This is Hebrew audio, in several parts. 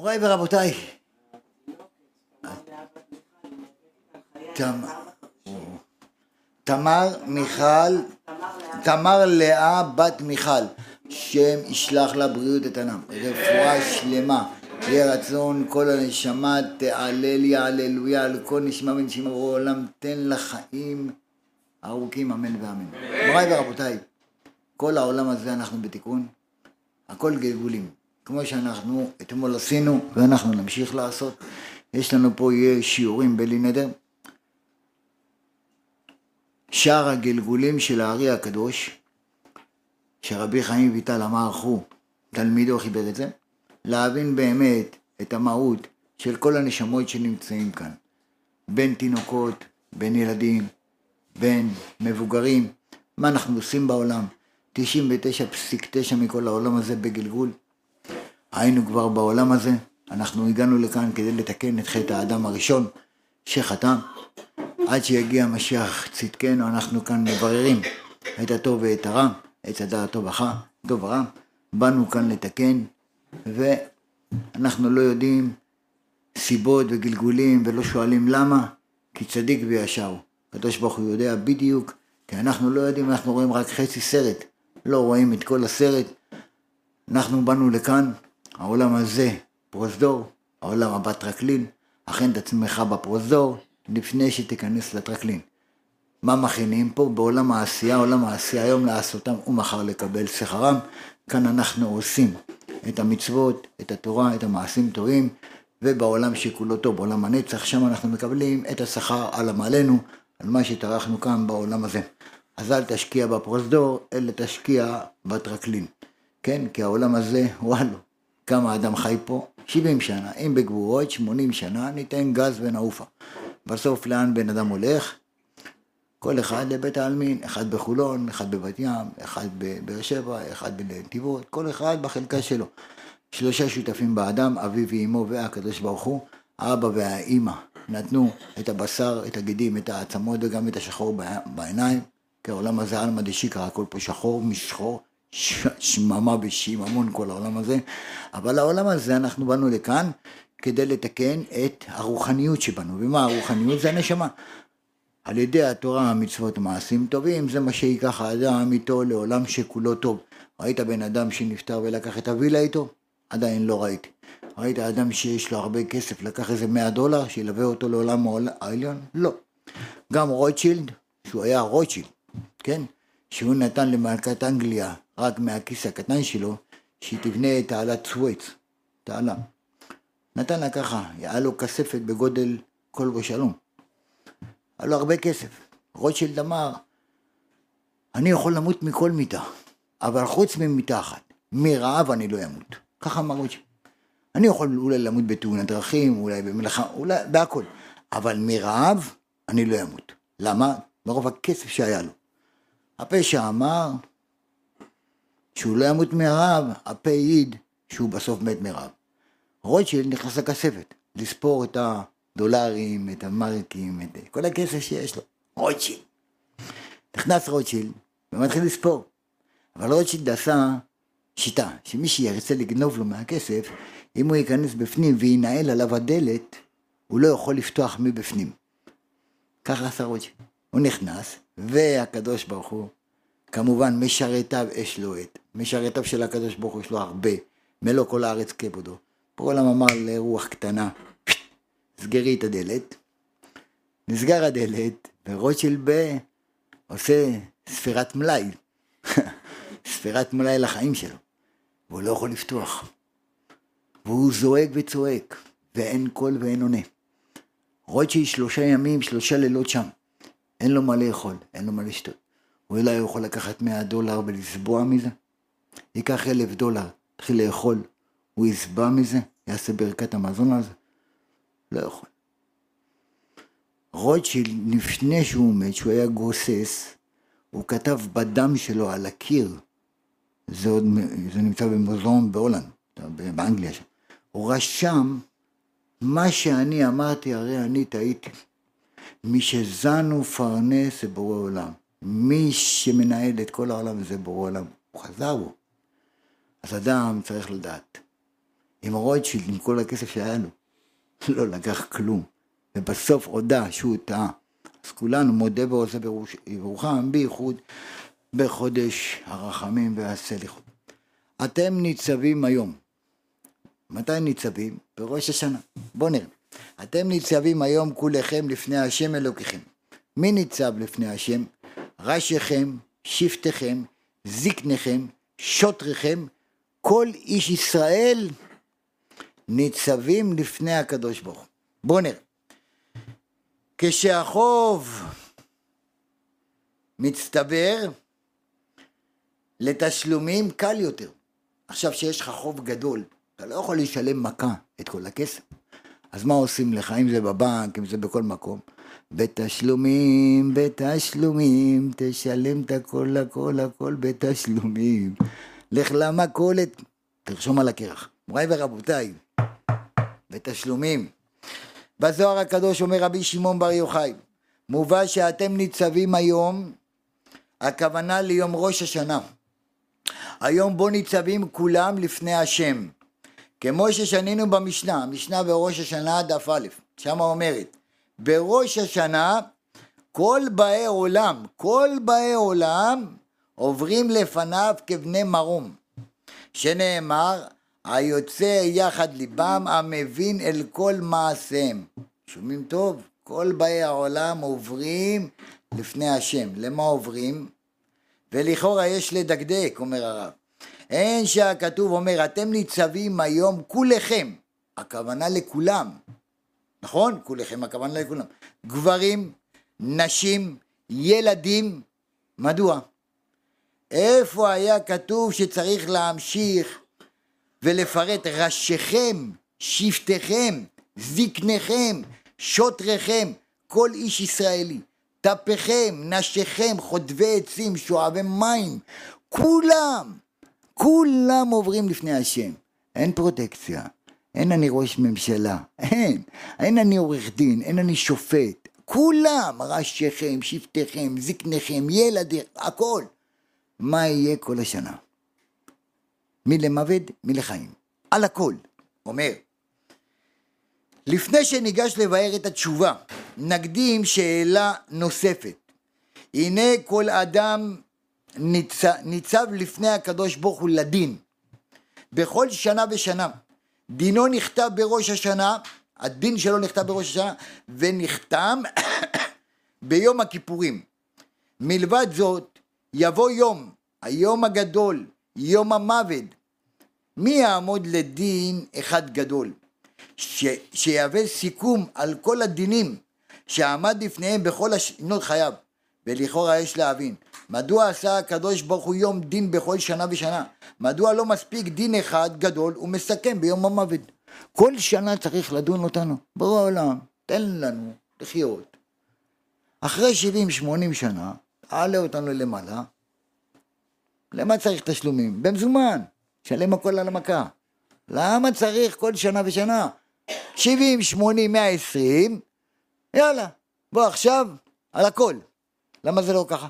מוריי ורבותיי, תמר מיכל, תמר לאה בת מיכל, שם ישלח לה בריאות איתנה, רפואה שלמה, יהי רצון כל הנשמה תעלל יעללויה על כל נשמה ונשמה בעולם, תן לה חיים ארוכים אמן ואמן. מוריי ורבותיי, כל העולם הזה אנחנו בתיקון, הכל גלגולים. כמו שאנחנו אתמול עשינו ואנחנו נמשיך לעשות. יש לנו פה יהיה שיעורים בלי נדר. שער הגלגולים של הארי הקדוש, שרבי חיים ויטל אמר חו, תלמידו חיבר את זה, להבין באמת את המהות של כל הנשמות שנמצאים כאן, בין תינוקות, בין ילדים, בין מבוגרים, מה אנחנו עושים בעולם, 99.9 מכל העולם הזה בגלגול, היינו כבר בעולם הזה, אנחנו הגענו לכאן כדי לתקן את חטא האדם הראשון שחטא. עד שיגיע משיח צדקנו, אנחנו כאן מבררים את הטוב ואת הרע, את הדעת טוב אחר, טוב ורע. באנו כאן לתקן, ואנחנו לא יודעים סיבות וגלגולים ולא שואלים למה, כי צדיק וישר. הקדוש ברוך הוא יודע בדיוק, כי אנחנו לא יודעים, אנחנו רואים רק חצי סרט, לא רואים את כל הסרט. אנחנו באנו לכאן העולם הזה פרוזדור, העולם הבא טרקלין, הכן את עצמך בפרוזדור לפני שתיכנס לטרקלין. מה מכינים פה? בעולם העשייה, עולם העשייה היום לעשותם ומחר לקבל שכרם. כאן אנחנו עושים את המצוות, את התורה, את המעשים טובים, ובעולם שכולו טוב, בעולם הנצח, שם אנחנו מקבלים את השכר על עמלנו, על מה שטרחנו כאן בעולם הזה. אז אל תשקיע בפרוזדור, אלא תשקיע בטרקלין. כן, כי העולם הזה, וואלו, כמה אדם חי פה? 70 שנה, אם בגבורות 80 שנה, ניתן גז ונעופה. בסוף לאן בן אדם הולך? כל אחד לבית העלמין, אחד בחולון, אחד בבת ים, אחד בבאר שבע, אחד בנתיבות, כל אחד בחלקה שלו. שלושה שותפים באדם, אבי ואימו והקדוש ברוך הוא, האבא והאימא נתנו את הבשר, את הגידים, את העצמות וגם את השחור בעיניים, כי העולם הזה עלמא דשיקרא, הכל פה שחור משחור, שממה ושיממון כל העולם הזה, אבל העולם הזה אנחנו באנו לכאן כדי לתקן את הרוחניות שבנו, ומה הרוחניות? זה הנשמה. על ידי התורה, המצוות, מעשים טובים, זה מה שיקח האדם איתו לעולם שכולו טוב. ראית בן אדם שנפטר ולקח את הווילה איתו? עדיין לא ראיתי. ראית אדם שיש לו הרבה כסף, לקח איזה 100 דולר, שילווה אותו לעולם העליון? לא. גם רוטשילד, שהוא היה רוטשילד, כן? שהוא נתן למלכת אנגליה רק מהכיס הקטן שלו, שהיא תבנה תעלת סוויץ, תעלה. נתן לה ככה, היה לו כספת בגודל כל ושלום. היה לו הרבה כסף. רוטשילד אמר, אני יכול למות מכל מיטה, אבל חוץ ממיטה אחת, מרעב אני לא אמות. ככה אמר רוטשילד. אני יכול אולי למות בתאונת דרכים, אולי במלאכה, אולי בהכל, אבל מרעב אני לא אמות. למה? מרוב הכסף שהיה לו. הפשע אמר שהוא לא ימות מרעב, הפה העיד שהוא בסוף מת מרעב. רוטשילד נכנס לכספת, לספור את הדולרים, את המרקים, את כל הכסף שיש לו. רוטשילד. נכנס רוטשילד ומתחיל לספור. אבל רוטשילד עשה שיטה, שמי שירצה לגנוב לו מהכסף, אם הוא ייכנס בפנים וינעל עליו הדלת, הוא לא יכול לפתוח מבפנים. ככה עשה רוטשילד. הוא נכנס, והקדוש ברוך הוא, כמובן משרתיו אש לא עת. משרתיו של הקדוש ברוך הוא יש לו הרבה, מלוא כל הארץ כבודו. פה עולם אמר לרוח קטנה, סגרי את הדלת, נסגר הדלת, ורוטשילד ב... עושה ספירת מלאי, ספירת מלאי לחיים שלו, והוא לא יכול לפתוח. והוא זועק וצועק, ואין קול ואין עונה. רוטשילד שלושה ימים, שלושה לילות שם. אין לו מה לאכול, אין לו מה לשתות. הוא אולי יכול לקחת 100 דולר ולסבוע מזה? ייקח אלף דולר, יתחיל לאכול, הוא יסבע מזה? יעשה ברכת המזון הזה? לא יכול. רוטשילד, לפני שהוא מת, שהוא היה גוסס, הוא כתב בדם שלו על הקיר, זה, עוד, זה נמצא במוזיאון בהולנד, באנגליה שם, הוא רשם, מה שאני אמרתי, הרי אני טעיתי. מי שזן ופרנס זה בורא עולם. מי שמנהל את כל העולם זה בורא עולם. הוא חזר בו. אז אדם צריך לדעת עם רוטשילד, עם כל הכסף שהיה לו. לא לקח כלום. ובסוף הודה שהוא טעה. אז כולנו מודה ועושה ברוחם, בייחוד בחודש הרחמים והסליחות. אתם ניצבים היום. מתי ניצבים? בראש השנה. בואו נראה. אתם ניצבים היום כולכם לפני השם אלוקיכם. מי ניצב לפני השם? ראשיכם, שבטיכם, זקניכם, שוטריכם, כל איש ישראל ניצבים לפני הקדוש ברוך הוא. בואו נראה. כשהחוב מצטבר לתשלומים קל יותר. עכשיו שיש לך חוב גדול, אתה לא יכול לשלם מכה את כל הכסף. אז מה עושים לך, אם זה בבנק, אם זה בכל מקום? בתשלומים, בתשלומים, תשלם את הכל, הכל, הכל בתשלומים. לך למכולת, תרשום על הקרח. מוריי ורבותיי, בתשלומים. בזוהר הקדוש אומר רבי שמעון בר יוחאי, מובא שאתם ניצבים היום, הכוונה ליום ראש השנה. היום בו ניצבים כולם לפני השם. כמו ששנינו במשנה, המשנה בראש השנה דף א', שמה אומרת, בראש השנה כל באי עולם, כל באי עולם עוברים לפניו כבני מרום, שנאמר, היוצא יחד ליבם המבין אל כל מעשיהם. שומעים טוב? כל באי העולם עוברים לפני השם. למה עוברים? ולכאורה יש לדקדק, אומר הרב. אין שהכתוב אומר, אתם ניצבים היום כולכם, הכוונה לכולם, נכון? כולכם, הכוונה לכולם. גברים, נשים, ילדים, מדוע? איפה היה כתוב שצריך להמשיך ולפרט ראשיכם, שבטיכם, זקניכם, שוטריכם, כל איש ישראלי, טפיכם, נשיכם, חוטבי עצים, שואבי מים, כולם, כולם עוברים לפני השם. אין פרוטקציה, אין אני ראש ממשלה, אין, אין אני עורך דין, אין אני שופט, כולם, ראשיכם, שבטיכם, זקניכם, ילדים, הכל. מה יהיה כל השנה? מי למוות, מי לחיים. על הכל. אומר, לפני שניגש לבאר את התשובה, נקדים שאלה נוספת. הנה כל אדם ניצב, ניצב לפני הקדוש ברוך הוא לדין. בכל שנה ושנה. דינו נכתב בראש השנה, הדין שלו נכתב בראש השנה, ונחתם ביום הכיפורים. מלבד זאת, יבוא יום, היום הגדול, יום המוות. מי יעמוד לדין אחד גדול? ש... שיהווה סיכום על כל הדינים שעמד לפניהם בכל שנות חייו. ולכאורה יש להבין, מדוע עשה הקדוש ברוך הוא יום דין בכל שנה ושנה? מדוע לא מספיק דין אחד גדול ומסכם ביום המוות? כל שנה צריך לדון אותנו. ברור העולם, תן לנו לחיות. אחרי 70-80 שנה, תעלה אותנו למעלה. למה צריך תשלומים? במזומן. שלם הכל על המכה. למה צריך כל שנה ושנה? 70, 80, 120, יאללה, בוא עכשיו על הכל. למה זה לא ככה?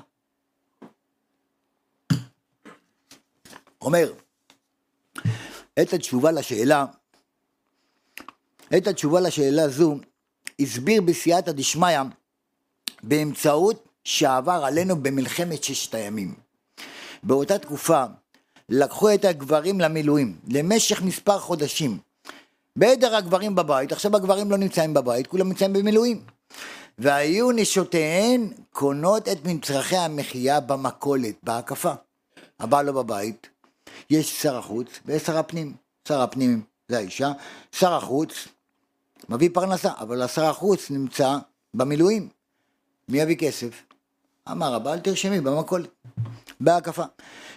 אומר, את התשובה לשאלה, את התשובה לשאלה זו הסביר בסייעתא דשמיא באמצעות שעבר עלינו במלחמת ששת הימים. באותה תקופה לקחו את הגברים למילואים למשך מספר חודשים. בעדר הגברים בבית, עכשיו הגברים לא נמצאים בבית, כולם נמצאים במילואים. והיו נשותיהן קונות את מצרכי המחיה במכולת, בהקפה. הבעל לא בבית, יש שר החוץ ויש שר הפנים. שר הפנים זה האישה, שר החוץ מביא פרנסה, אבל השר החוץ נמצא במילואים. מי יביא כסף? אמר הבעל תרשמי במכולת, בהקפה.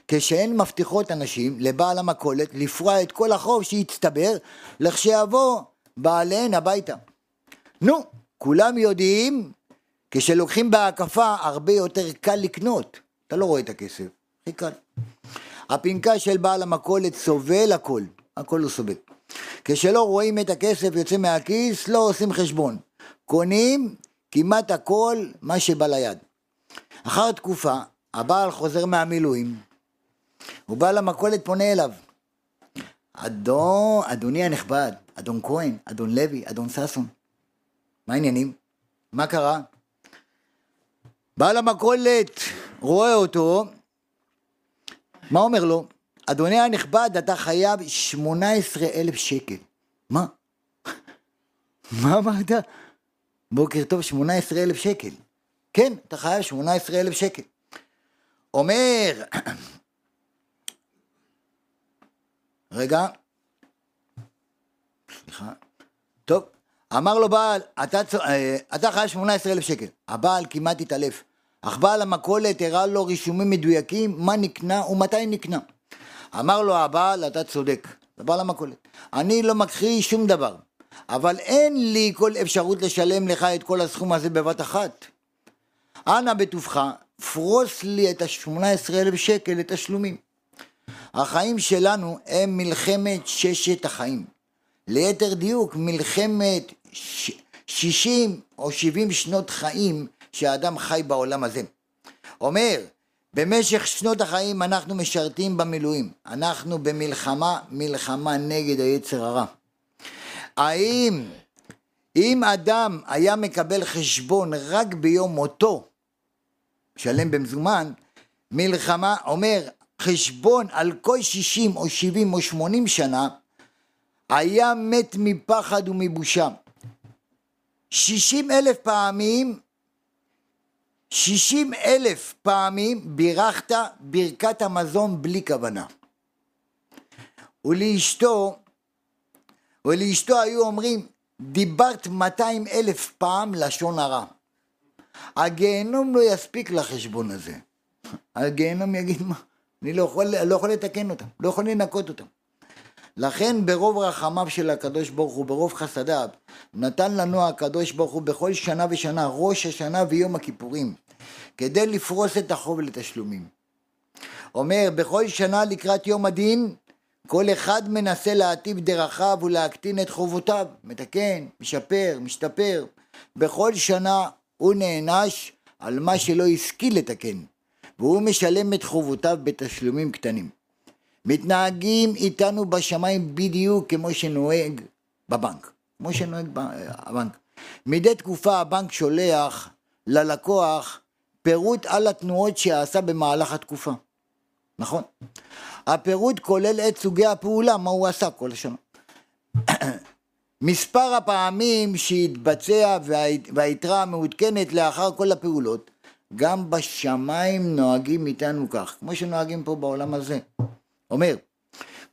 כשהן מבטיחות אנשים לבעל המכולת לפרוע את כל החוב שהצטבר לכשיבוא בעליהן הביתה. נו, כולם יודעים, כשלוקחים בהקפה הרבה יותר קל לקנות. אתה לא רואה את הכסף, הכי קל. הפנקה של בעל המכולת סובל הכל, הכל הוא סובל. כשלא רואים את הכסף יוצא מהכיס, לא עושים חשבון. קונים כמעט הכל מה שבא ליד. אחר תקופה, הבעל חוזר מהמילואים, ובעל המכולת פונה אליו. אדון, אדוני הנכבד, אדון כהן, אדון לוי, אדון ששון, מה העניינים? מה קרה? בעל המכולת רואה אותו, מה אומר לו? אדוני הנכבד, אתה חייב 18 אלף שקל. מה? מה אמרת? בוקר טוב, 18 אלף שקל. כן, אתה חייב 18 אלף שקל. אומר, רגע, סליחה, טוב, אמר לו בעל, אתה, אה, אתה חייב 18 אלף שקל. הבעל כמעט התעלף, אך בעל המכולת הראה לו רישומים מדויקים מה נקנה ומתי נקנה. אמר לו הבעל, אתה צודק, לבעל המכולת, אני לא מכחיש שום דבר, אבל אין לי כל אפשרות לשלם לך את כל הסכום הזה בבת אחת. אנא בטובך, פרוס לי את ה-18,000 שקל לתשלומים. החיים שלנו הם מלחמת ששת החיים. ליתר דיוק, מלחמת ש- 60 או 70 שנות חיים שהאדם חי בעולם הזה. אומר, במשך שנות החיים אנחנו משרתים במילואים. אנחנו במלחמה, מלחמה נגד היצר הרע. האם אם אדם היה מקבל חשבון רק ביום מותו, שלם במזומן, מלחמה, אומר, חשבון על כל 60 או 70 או 80 שנה, היה מת מפחד ומבושה. 60 אלף פעמים, 60 אלף פעמים בירכת ברכת המזון בלי כוונה. ולאשתו, ולאשתו היו אומרים, דיברת 200 אלף פעם לשון הרע. הגיהנום לא יספיק לחשבון הזה. הגיהנום יגיד מה, אני לא יכול, לא יכול לתקן אותם, לא יכול לנקות אותם. לכן ברוב רחמיו של הקדוש ברוך הוא, ברוב חסדיו, נתן לנו הקדוש ברוך הוא בכל שנה ושנה, ראש השנה ויום הכיפורים, כדי לפרוס את החוב לתשלומים. אומר, בכל שנה לקראת יום הדין, כל אחד מנסה להטיב דרכיו ולהקטין את חובותיו, מתקן, משפר, משתפר. בכל שנה הוא נענש על מה שלא השכיל לתקן, והוא משלם את חובותיו בתשלומים קטנים. מתנהגים איתנו בשמיים בדיוק כמו שנוהג בבנק, כמו שנוהג בבנק. מדי תקופה הבנק שולח ללקוח פירוט על התנועות שעשה במהלך התקופה, נכון? הפירוט כולל את סוגי הפעולה, מה הוא עשה כל השנה. מספר הפעמים שהתבצע והיתרה המעודכנת לאחר כל הפעולות, גם בשמיים נוהגים איתנו כך, כמו שנוהגים פה בעולם הזה. אומר,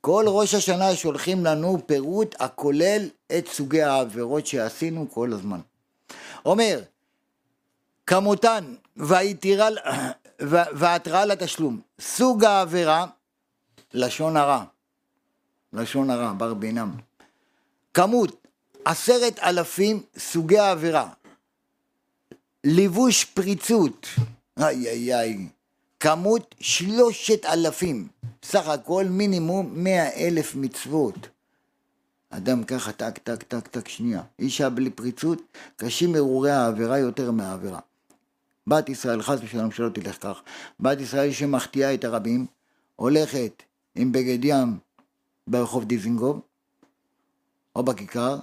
כל ראש השנה שולחים לנו פירוט הכולל את סוגי העבירות שעשינו כל הזמן. אומר, כמותן והתראה לתשלום, סוג העבירה, לשון הרע, לשון הרע, בר בינם. כמות, עשרת אלפים סוגי העבירה. לבוש פריצות, איי איי איי, כמות שלושת אלפים, סך הכל מינימום מאה אלף מצוות. אדם ככה טק טק טק טק שנייה, אישה בלי פריצות, קשים הרהורי העבירה יותר מהעבירה. בת ישראל, חס ושלום שלא תלך כך, בת ישראל שמחטיאה את הרבים, הולכת עם בגד ים ברחוב דיזינגוף, או בכיכר,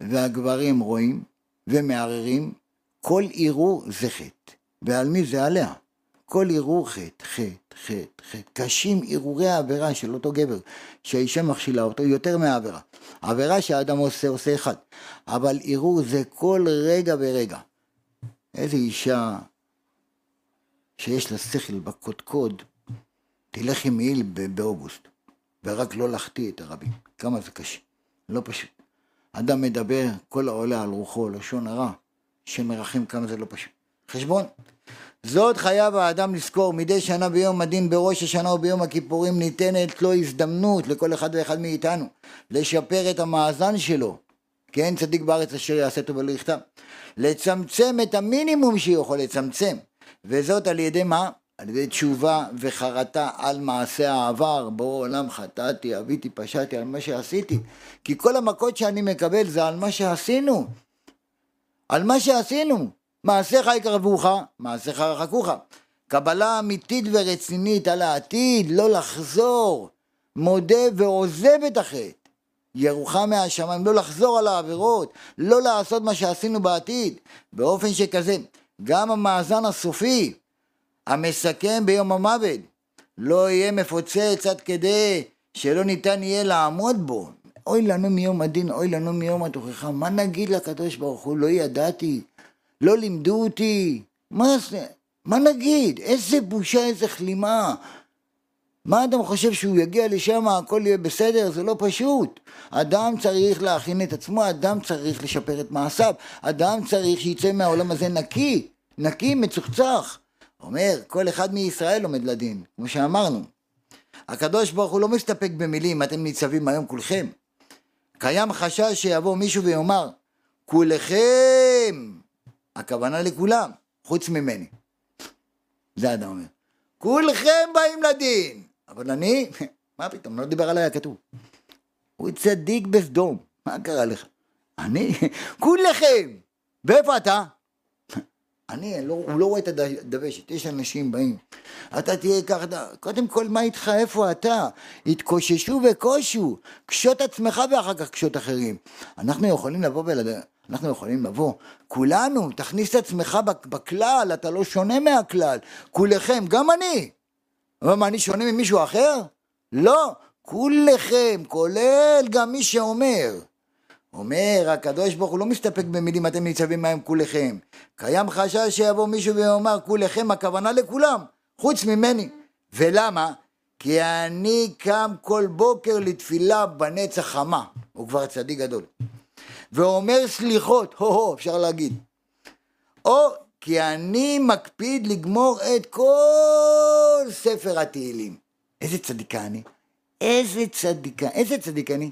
והגברים רואים ומערערים, כל ערעור זה חטא. ועל מי זה עליה? כל ערעור חטא, חטא, חטא, חטא. קשים ערעורי העבירה של אותו גבר, שהאישה מכשילה אותו יותר מהעבירה. עבירה שהאדם עושה, עושה אחד. אבל ערעור זה כל רגע ורגע. איזה אישה שיש לה שכל בקודקוד, תלך עם מעיל באוגוסט, ורק לא לחטיא את הרבים. כמה זה קשה. לא פשוט. אדם מדבר, כל העולה על רוחו, לשון הרע, שמרחם כמה זה לא פשוט. חשבון. זאת חייב האדם לזכור, מדי שנה ביום הדין בראש השנה וביום הכיפורים ניתנת לו הזדמנות, לכל אחד ואחד מאיתנו, לשפר את המאזן שלו. כן, צדיק בארץ אשר יעשה טוב ולא יכתב. לצמצם את המינימום שיכול לצמצם. וזאת על ידי מה? על ידי תשובה וחרטה על מעשה העבר, בורא עולם חטאתי, אביתי, פשעתי על מה שעשיתי, כי כל המכות שאני מקבל זה על מה שעשינו, על מה שעשינו, מעשיך יקרבוך, מעשיך רחקוך. קבלה אמיתית ורצינית על העתיד, לא לחזור, מודה ועוזב את החטא. ירוחם מהשמיים, לא לחזור על העבירות, לא לעשות מה שעשינו בעתיד, באופן שכזה, גם המאזן הסופי, המסכם ביום המוות, לא יהיה מפוצץ עד כדי שלא ניתן יהיה לעמוד בו. אוי לנו מיום הדין, אוי לנו מיום התוכחה, מה נגיד לקדוש ברוך הוא? לא ידעתי, לא לימדו אותי, מה זה? מה נגיד? איזה בושה, איזה כלימה. מה אדם חושב שהוא יגיע לשם, הכל יהיה בסדר? זה לא פשוט. אדם צריך להכין את עצמו, אדם צריך לשפר את מעשיו, אדם צריך שיצא מהעולם הזה נקי, נקי, מצוחצח. אומר, כל אחד מישראל עומד לדין, כמו שאמרנו. הקדוש ברוך הוא לא מסתפק במילים, אתם ניצבים היום כולכם. קיים חשש שיבוא מישהו ויאמר, כולכם, הכוונה לכולם, חוץ ממני. זה אדם אומר. כולכם באים לדין, אבל אני, מה פתאום, לא דיבר עליי הכתוב. הוא צדיק בסדום, מה קרה לך? אני, כולכם, ואיפה אתה? אני, לא, הוא לא רואה את הדבשת, יש אנשים באים. אתה תהיה ככה, קודם כל, מה איתך, איפה אתה? התקוששו וקושו, קשוט עצמך ואחר כך קשוט אחרים. אנחנו יכולים לבוא ולד... אנחנו יכולים לבוא, כולנו, תכניס את עצמך בכלל, אתה לא שונה מהכלל, כולכם, גם אני. אבל מה, אני שונה ממישהו אחר? לא, כולכם, כולל גם מי שאומר. אומר הקדוש ברוך הוא לא מסתפק במילים אתם ניצבים מהם כולכם. קיים חשש שיבוא מישהו ויאמר כולכם, הכוונה לכולם, חוץ ממני. ולמה? כי אני קם כל בוקר לתפילה בנץ החמה. הוא כבר צדיק גדול. ואומר סליחות, הו-הו, אפשר להגיד. או כי אני מקפיד לגמור את כל ספר התהילים. איזה צדיקה אני? איזה צדיקה, איזה צדיק אני?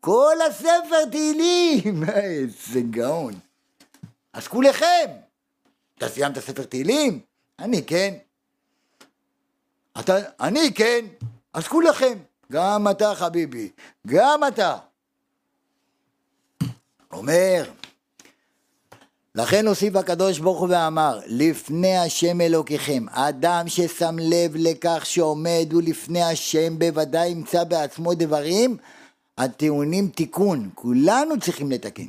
כל הספר תהילים! איזה גאון. אז כולכם. אתה סיימת ספר תהילים? אני כן. אתה, אני כן. אז כולכם. גם אתה חביבי. גם אתה. אומר, לכן הוסיף הקדוש ברוך הוא ואמר, לפני השם אלוקיכם, אדם ששם לב לכך שעומד הוא לפני השם בוודאי ימצא בעצמו דברים הטעונים תיקון, כולנו צריכים לתקן.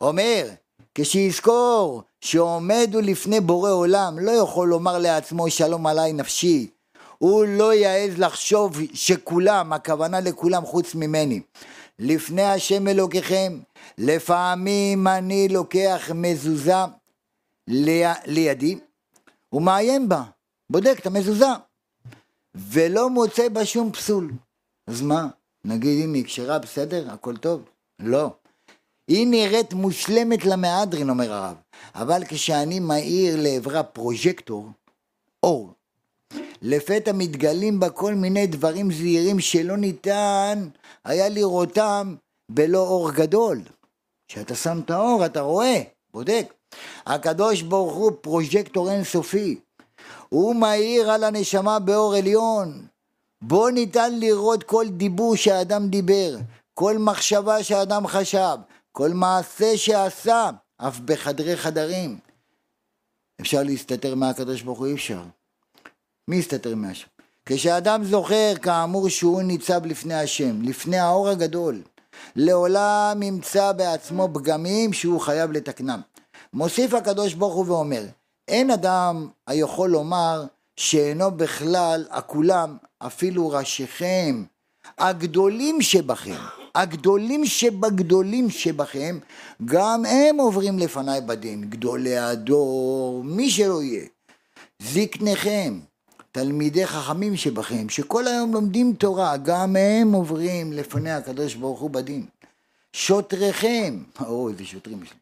אומר, כשיזכור שעומד הוא לפני בורא עולם, לא יכול לומר לעצמו שלום עליי נפשי. הוא לא יעז לחשוב שכולם, הכוונה לכולם חוץ ממני. לפני השם אלוקיכם, לפעמים אני לוקח מזוזה לי, לידי ומעיין בה, בודק את המזוזה, ולא מוצא בה שום פסול. אז מה? נגיד אם היא כשרה בסדר, הכל טוב? לא. היא נראית מושלמת למהדרין, אומר הרב, אבל כשאני מאיר לעברה פרוז'קטור, אור, לפתע מתגלים בה כל מיני דברים זהירים שלא ניתן היה לראותם בלא אור גדול. כשאתה שם את האור אתה רואה, בודק. הקדוש ברוך הוא פרוז'קטור אינסופי. הוא מאיר על הנשמה באור עליון. בו ניתן לראות כל דיבור שהאדם דיבר, כל מחשבה שהאדם חשב, כל מעשה שעשה, אף בחדרי חדרים. אפשר להסתתר מהקדוש ברוך הוא? אי אפשר. מי יסתתר מהשם? כשאדם זוכר כאמור שהוא ניצב לפני השם, לפני האור הגדול, לעולם ימצא בעצמו פגמים שהוא חייב לתקנם. מוסיף הקדוש ברוך הוא ואומר, אין אדם היכול לומר שאינו בכלל הכולם, אפילו ראשיכם, הגדולים שבכם, הגדולים שבגדולים שבכם, גם הם עוברים לפניי בדין, גדולי הדור, מי שלא יהיה. זקניכם, תלמידי חכמים שבכם, שכל היום לומדים תורה, גם הם עוברים לפני הקדוש ברוך הוא בדין. שוטריכם, או איזה שוטרים יש לי.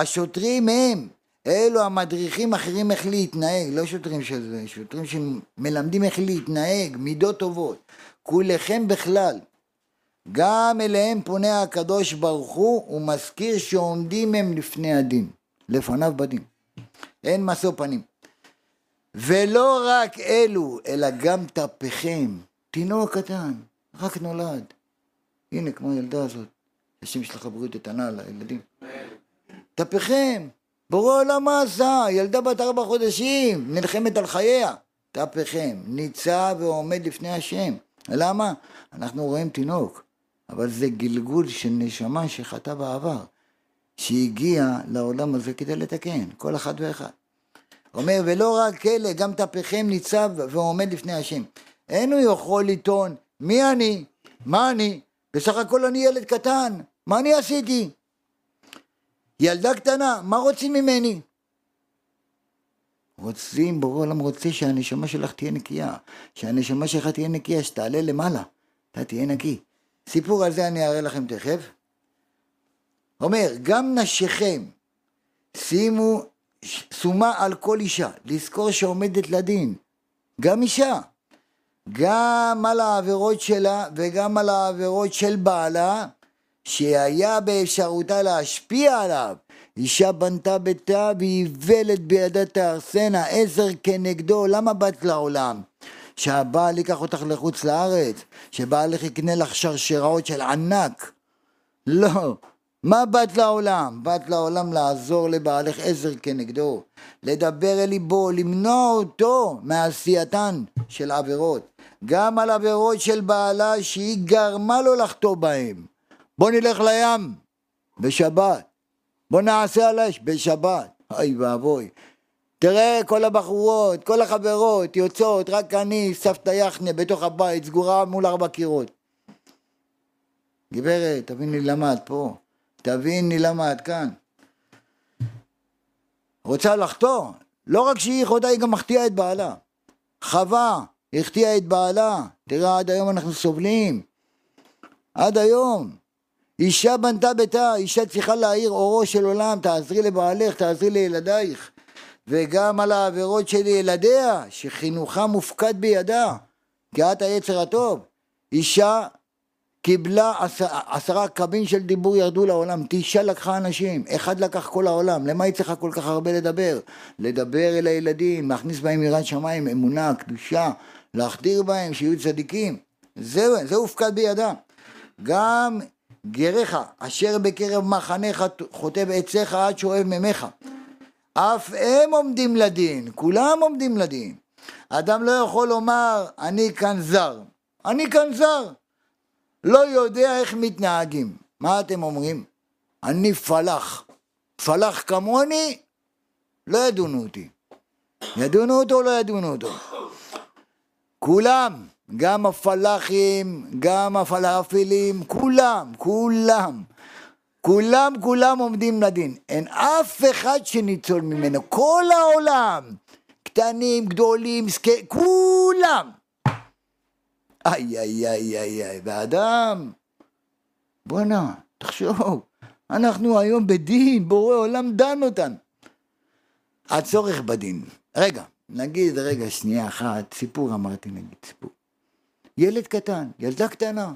השוטרים הם, אלו המדריכים אחרים איך להתנהג, לא שוטרים של זה, שוטרים שמלמדים איך להתנהג, מידות טובות. כולכם בכלל. גם אליהם פונה הקדוש ברוך הוא ומזכיר שעומדים הם לפני הדין, לפניו בדין. אין משוא פנים. ולא רק אלו, אלא גם טפכם, תינוק קטן, רק נולד. הנה, כמו הילדה הזאת, השם שלך בריאות איתנה לילדים. טפכם, בורא עולם מה עשה? ילדה בת ארבע חודשים, נלחמת על חייה. תהפכם, ניצב ועומד לפני השם. למה? אנחנו רואים תינוק, אבל זה גלגול של נשמה שחטא בעבר, שהגיע לעולם הזה כדי לתקן, כל אחד ואחד. אומר, ולא רק אלה, גם תהפכם ניצב ועומד לפני השם. אין הוא יכול לטעון, מי אני? מה אני? בסך הכל אני ילד קטן, מה אני עשיתי? ילדה קטנה, מה רוצים ממני? רוצים, בורא עולם רוצה שהנשמה שלך תהיה נקייה, שהנשמה שלך תהיה נקייה, שתעלה למעלה, אתה תהיה נקי. סיפור על זה אני אראה לכם תכף. אומר, גם נשיכם, שימו שומה על כל אישה, לזכור שעומדת לדין, גם אישה, גם על העבירות שלה וגם על העבירות של בעלה, שהיה באפשרותה להשפיע עליו. אישה בנתה ביתה ואיוולת בידה תהרסנה, עזר כנגדו, למה באת לעולם? שהבעל ייקח אותך לחוץ לארץ, שבעלך יקנה לך שרשראות של ענק. לא. מה באת לעולם? באת לעולם לעזור לבעלך עזר כנגדו, לדבר אל ליבו, למנוע אותו מעשייתן של עבירות, גם על עבירות של בעלה שהיא גרמה לו לחטוא בהם. בוא נלך לים בשבת, בוא נעשה על האש בשבת, אוי ואבוי. תראה כל הבחורות, כל החברות יוצאות, רק אני, סבתא יחנה, בתוך הבית, סגורה מול ארבע קירות. גברת, תביני למה את פה, תביני למה את כאן. רוצה לחטוא, לא רק שהיא חוטאה, היא גם מחטיאה את בעלה. חווה, החטיאה את בעלה, תראה עד היום אנחנו סובלים. עד היום. אישה בנתה ביתה, אישה צריכה להאיר אורו של עולם, תעזרי לבעלך, תעזרי לילדייך. וגם על העבירות של ילדיה, שחינוכם מופקד בידה, כי את היצר הטוב. אישה קיבלה עשר, עשרה קבין של דיבור ירדו לעולם, תשעה לקחה אנשים, אחד לקח כל העולם, למה היא צריכה כל כך הרבה לדבר? לדבר אל הילדים, להכניס בהם יראת שמיים, אמונה, קדושה, להחדיר בהם, שיהיו צדיקים, זהו, זה הופקד בידה. גם גריך, אשר בקרב מחניך חוטב עציך עד שואב ממך. אף הם עומדים לדין, כולם עומדים לדין. אדם לא יכול לומר, אני כאן זר. אני כאן זר. לא יודע איך מתנהגים. מה אתם אומרים? אני פלח. פלח כמוני, לא ידונו אותי. ידונו אותו או לא ידונו אותו? כולם, גם הפלאחים, גם הפלאפילים, כולם, כולם, כולם, כולם עומדים לדין. אין אף אחד שניצול ממנו. כל העולם, קטנים, גדולים, סקי, כולם. איי, איי, איי, איי, איי, ואדם, בואנה, תחשוב, אנחנו היום בדין, בורא עולם דן אותנו. הצורך בדין. רגע, נגיד רגע שנייה אחת, סיפור אמרתי נגיד, סיפור. ילד קטן, ילדה קטנה.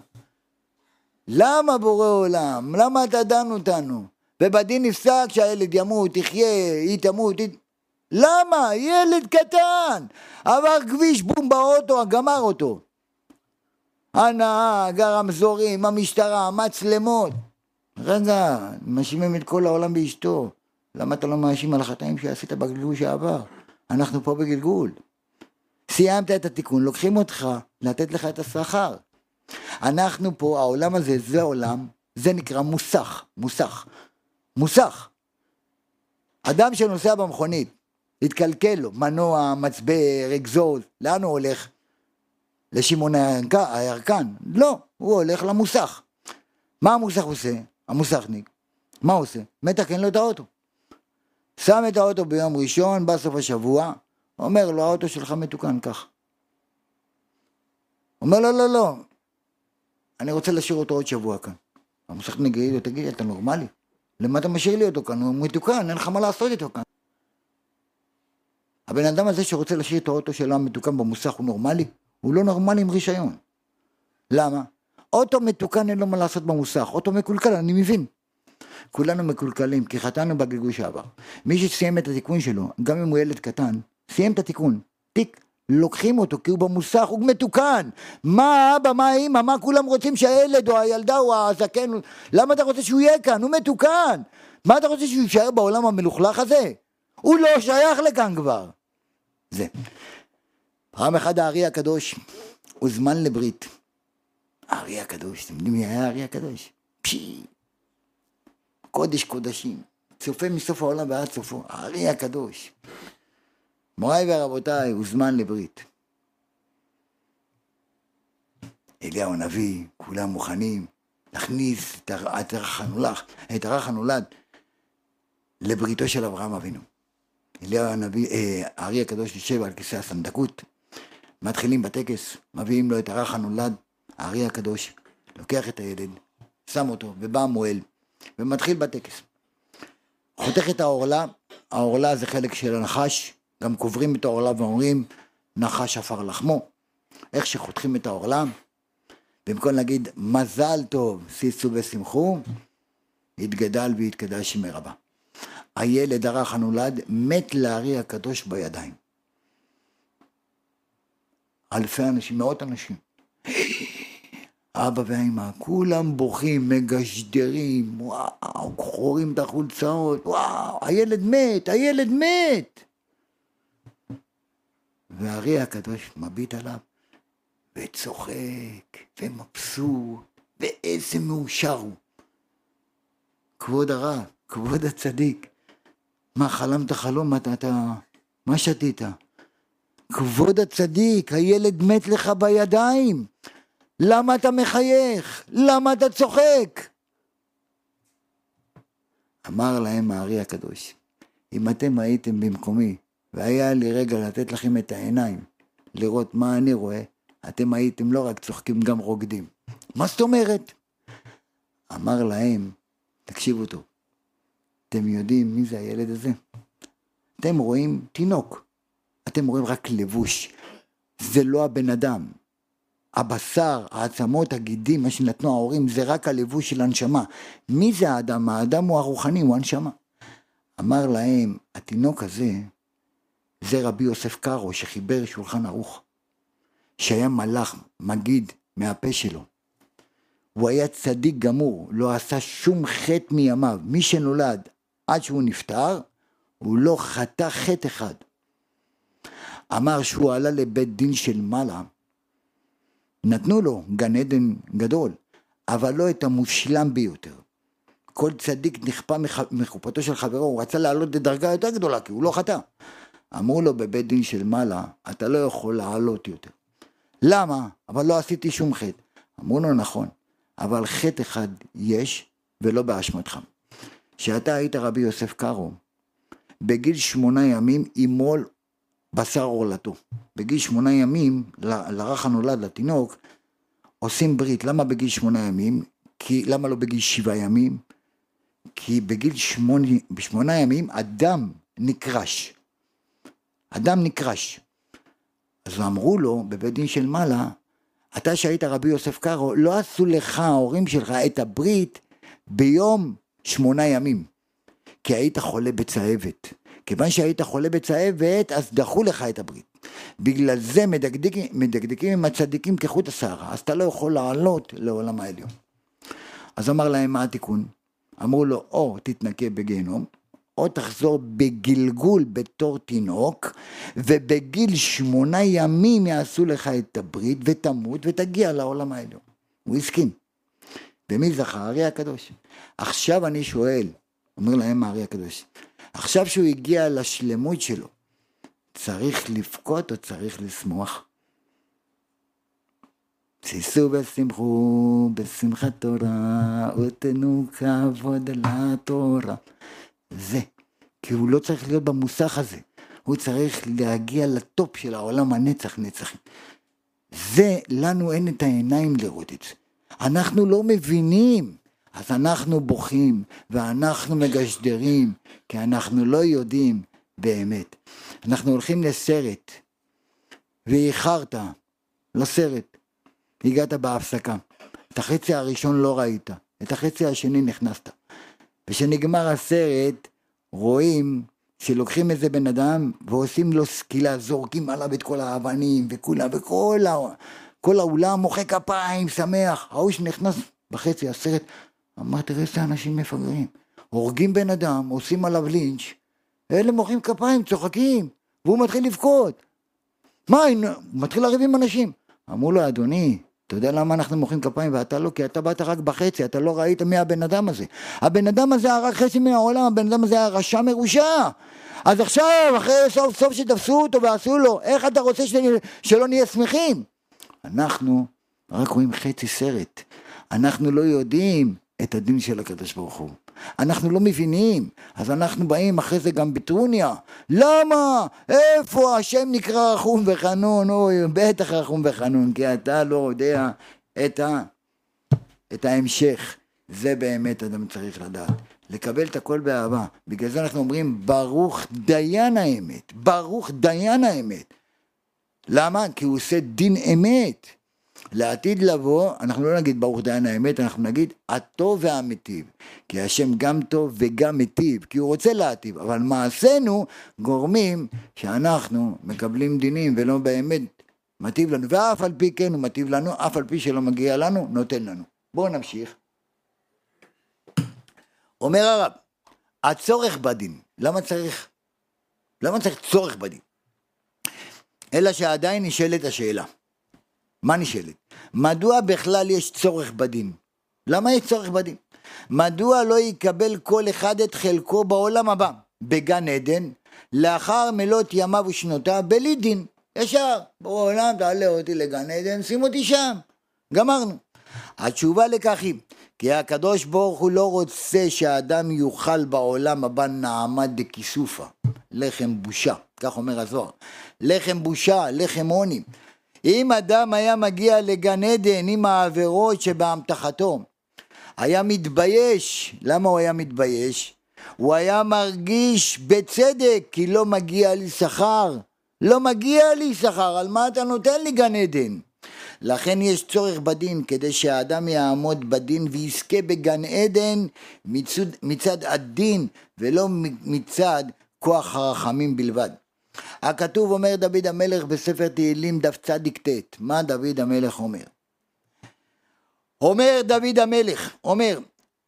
למה בורא עולם? למה אתה דן אותנו? ובדין נפסק שהילד ימות, יחיה, היא תמות, היא... למה? ילד קטן! עבר כביש, בום באוטו, גמר אותו. הנהג, הרמזורים, המשטרה, המצלמות. רגע, מאשימים את כל העולם באשתו. למה אתה לא מאשים על החטאים שעשית בגלגול שעבר? אנחנו פה בגלגול. סיימת את התיקון, לוקחים אותך לתת לך את השכר. אנחנו פה, העולם הזה, זה עולם, זה נקרא מוסך, מוסך, מוסך. אדם שנוסע במכונית, התקלקל לו, מנוע, מצבר, אגזוז, לאן הוא הולך? לשמעון הירקן? לא, הוא הולך למוסך. מה המוסך עושה? המוסכניק. מה הוא עושה? מתקן לו את האוטו. שם את האוטו ביום ראשון, בא סוף השבוע, אומר לו, האוטו שלך מתוקן כך. אומר לו, לא, לא, אני רוצה להשאיר אותו עוד שבוע כאן. המוסכניק יגיד לו, תגיד, אתה נורמלי? למה אתה משאיר לי אותו כאן? הוא מתוקן, אין לך מה לעשות איתו כאן. הבן אדם הזה שרוצה להשאיר את האוטו שלו המתוקן במוסך הוא נורמלי? הוא לא נורמלי עם רישיון. למה? אוטו מתוקן אין לו מה לעשות במוסך, אוטו מקולקל, אני מבין. כולנו מקולקלים, כי חטאנו בגלגול שעבר. מי שסיים את התיקון שלו, גם אם הוא ילד קטן, סיים את התיקון, תיק, לוקחים אותו כי הוא במוסך, הוא מתוקן. מה האבא, מה האמא, מה כולם רוצים שהילד או הילדה או הזקן, למה אתה רוצה שהוא יהיה כאן? הוא מתוקן. מה אתה רוצה שהוא יישאר בעולם המלוכלך הזה? הוא לא שייך לכאן כבר. זה. פעם אחת הארי הקדוש הוזמן לברית. הארי הקדוש, אתם יודעים מי היה הארי הקדוש? פשי. קודש קודשים. צופה מסוף העולם ועד סופו. הארי הקדוש. מוריי ורבותיי, הוזמן לברית. אליהו הנביא, כולם מוכנים להכניס את הרך הנולד, את הרך הנולד לבריתו של אברהם אבינו. אליהו הנביא, אה, הארי הקדוש יושב על כיסא הסנדקות, מתחילים בטקס, מביאים לו את הרך הנולד, הארי הקדוש, לוקח את הילד, שם אותו, ובא המועל, ומתחיל בטקס. חותך את העורלה, העורלה זה חלק של הנחש, גם קוברים את העורלה ואומרים, נחש עפר לחמו. איך שחותכים את העורלה, במקום להגיד מזל טוב, שישו ושמחו, התגדל והתקדש שמי רבה. הילד הרך הנולד מת לארי הקדוש בידיים. אלפי אנשים, מאות אנשים. אבא ואמא, כולם בוכים, מגשדרים, וואו, חורים את החולצאות, וואו, הילד מת, הילד מת. והארי הקדוש מביט עליו וצוחק ומבסוט, ואיזה מאושר הוא. כבוד הרב, כבוד הצדיק, מה חלמת חלום, אתה, אתה, מה שתית? כבוד הצדיק, הילד מת לך בידיים. למה אתה מחייך? למה אתה צוחק? אמר להם הארי הקדוש, אם אתם הייתם במקומי, והיה לי רגע לתת לכם את העיניים, לראות מה אני רואה, אתם הייתם לא רק צוחקים, גם רוקדים. מה זאת אומרת? אמר להם, תקשיבו טוב, אתם יודעים מי זה הילד הזה? אתם רואים תינוק, אתם רואים רק לבוש, זה לא הבן אדם. הבשר, העצמות, הגידים, מה שנתנו ההורים, זה רק הלבוש של הנשמה. מי זה האדם? האדם הוא הרוחני, הוא הנשמה. אמר להם, התינוק הזה, זה רבי יוסף קארו שחיבר שולחן ערוך. שהיה מלאך, מגיד, מהפה שלו. הוא היה צדיק גמור, לא עשה שום חטא מימיו. מי שנולד עד שהוא נפטר, הוא לא חטא חטא אחד. אמר שהוא עלה לבית דין של מעלה, נתנו לו גן עדן גדול, אבל לא את המושלם ביותר. כל צדיק נכפה מחופתו של חברו, הוא רצה לעלות לדרגה יותר גדולה, כי הוא לא חטא. אמרו לו בבית דין של מעלה, אתה לא יכול לעלות יותר. למה? אבל לא עשיתי שום חטא. אמרו לו, נכון, אבל חטא אחד יש, ולא באשמתך. כשאתה היית רבי יוסף קארו, בגיל שמונה ימים ימול בשר עורלתו. בגיל שמונה ימים, לרך הנולד, לתינוק, עושים ברית. למה בגיל שמונה ימים? כי, למה לא בגיל שבעה ימים? כי בגיל שמונה, בשמונה ימים אדם נקרש. אדם נקרש. אז אמרו לו בבית דין של מעלה, אתה שהיית רבי יוסף קארו, לא עשו לך ההורים שלך את הברית ביום שמונה ימים, כי היית חולה בצהבת. כיוון שהיית חולה בצהבת, אז דחו לך את הברית. בגלל זה מדקדקים, מדקדקים עם הצדיקים כחוט השערה, אז אתה לא יכול לעלות לעולם העליון. אז אמר להם, מה התיקון? אמרו לו, או תתנקה בגיהנום, או תחזור בגלגול בתור תינוק, ובגיל שמונה ימים יעשו לך את הברית, ותמות ותגיע לעולם העליון. הוא הסכים. ומי זכה? הארי הקדוש. עכשיו אני שואל, אומר להם הארי הקדוש, עכשיו שהוא הגיע לשלמות שלו, צריך לבכות או צריך לשמוח? שישו ושמחו בשמחת תורה, ותנו כבוד לתורה. זה. כי הוא לא צריך להיות במוסך הזה. הוא צריך להגיע לטופ של העולם הנצח נצחים. זה, לנו אין את העיניים לראות את זה. אנחנו לא מבינים, אז אנחנו בוכים ואנחנו מגשדרים, כי אנחנו לא יודעים באמת. אנחנו הולכים לסרט, ואיחרת לסרט, הגעת בהפסקה. את החצי הראשון לא ראית, את החצי השני נכנסת. וכשנגמר הסרט, רואים שלוקחים איזה בן אדם ועושים לו סקילה, זורקים עליו את כל האבנים וכולם, וכל ה... כל האולם מוחא כפיים, שמח. ההוא שנכנס בחצי הסרט, אמר, תראה איזה אנשים מפגרים. הורגים בן אדם, עושים עליו לינץ', אלה מוחאים כפיים, צוחקים, והוא מתחיל לבכות. מה, הוא מתחיל לריב עם אנשים. אמרו לו, אדוני, אתה יודע למה אנחנו מוחאים כפיים ואתה לא? כי אתה באת רק בחצי, אתה לא ראית מי הבן אדם הזה. הבן אדם הזה היה רק חצי מהעולם, הבן אדם הזה היה רשע מרושע. אז עכשיו, אחרי סוף סוף שתפסו אותו ועשו לו, איך אתה רוצה שלא נהיה שמחים? אנחנו רק רואים חצי סרט. אנחנו לא יודעים את הדין של הקדוש ברוך הוא. אנחנו לא מבינים, אז אנחנו באים אחרי זה גם בטרוניה. למה? איפה השם נקרא רחום וחנון? אוי, בטח רחום וחנון, כי אתה לא יודע את, ה... את ההמשך. זה באמת אדם צריך לדעת. לקבל את הכל באהבה. בגלל זה אנחנו אומרים ברוך דיין האמת. ברוך דיין האמת. למה? כי הוא עושה דין אמת. לעתיד לבוא, אנחנו לא נגיד ברוך דיין האמת, אנחנו נגיד הטוב והמיטיב. כי השם גם טוב וגם מיטיב, כי הוא רוצה להטיב, אבל מעשינו גורמים שאנחנו מקבלים דינים ולא באמת מטיב לנו, ואף על פי כן הוא מטיב לנו, אף על פי שלא מגיע לנו, נותן לנו. בואו נמשיך. אומר הרב, הצורך בדין, למה צריך, למה צריך צורך בדין? אלא שעדיין נשאלת השאלה. מה נשאלת? מדוע בכלל יש צורך בדין? למה יש צורך בדין? מדוע לא יקבל כל אחד את חלקו בעולם הבא, בגן עדן, לאחר מלות ימיו ושנותיו, בלי דין? ישר, בעולם תעלה אותי לגן עדן, שים אותי שם. גמרנו. התשובה לכך היא, כי הקדוש ברוך הוא לא רוצה שהאדם יאכל בעולם הבא נעמה דכיסופה, לחם בושה, כך אומר הזוהר. לחם בושה, לחם עוני. אם אדם היה מגיע לגן עדן עם העבירות שבאמתחתו, היה מתבייש. למה הוא היה מתבייש? הוא היה מרגיש בצדק כי לא מגיע לי שכר. לא מגיע לי שכר, על מה אתה נותן לי גן עדן? לכן יש צורך בדין כדי שהאדם יעמוד בדין ויזכה בגן עדן מצד, מצד הדין ולא מצד כוח הרחמים בלבד. הכתוב אומר דוד המלך בספר תהילים דף צדיק ט', מה דוד המלך אומר? אומר דוד המלך, אומר,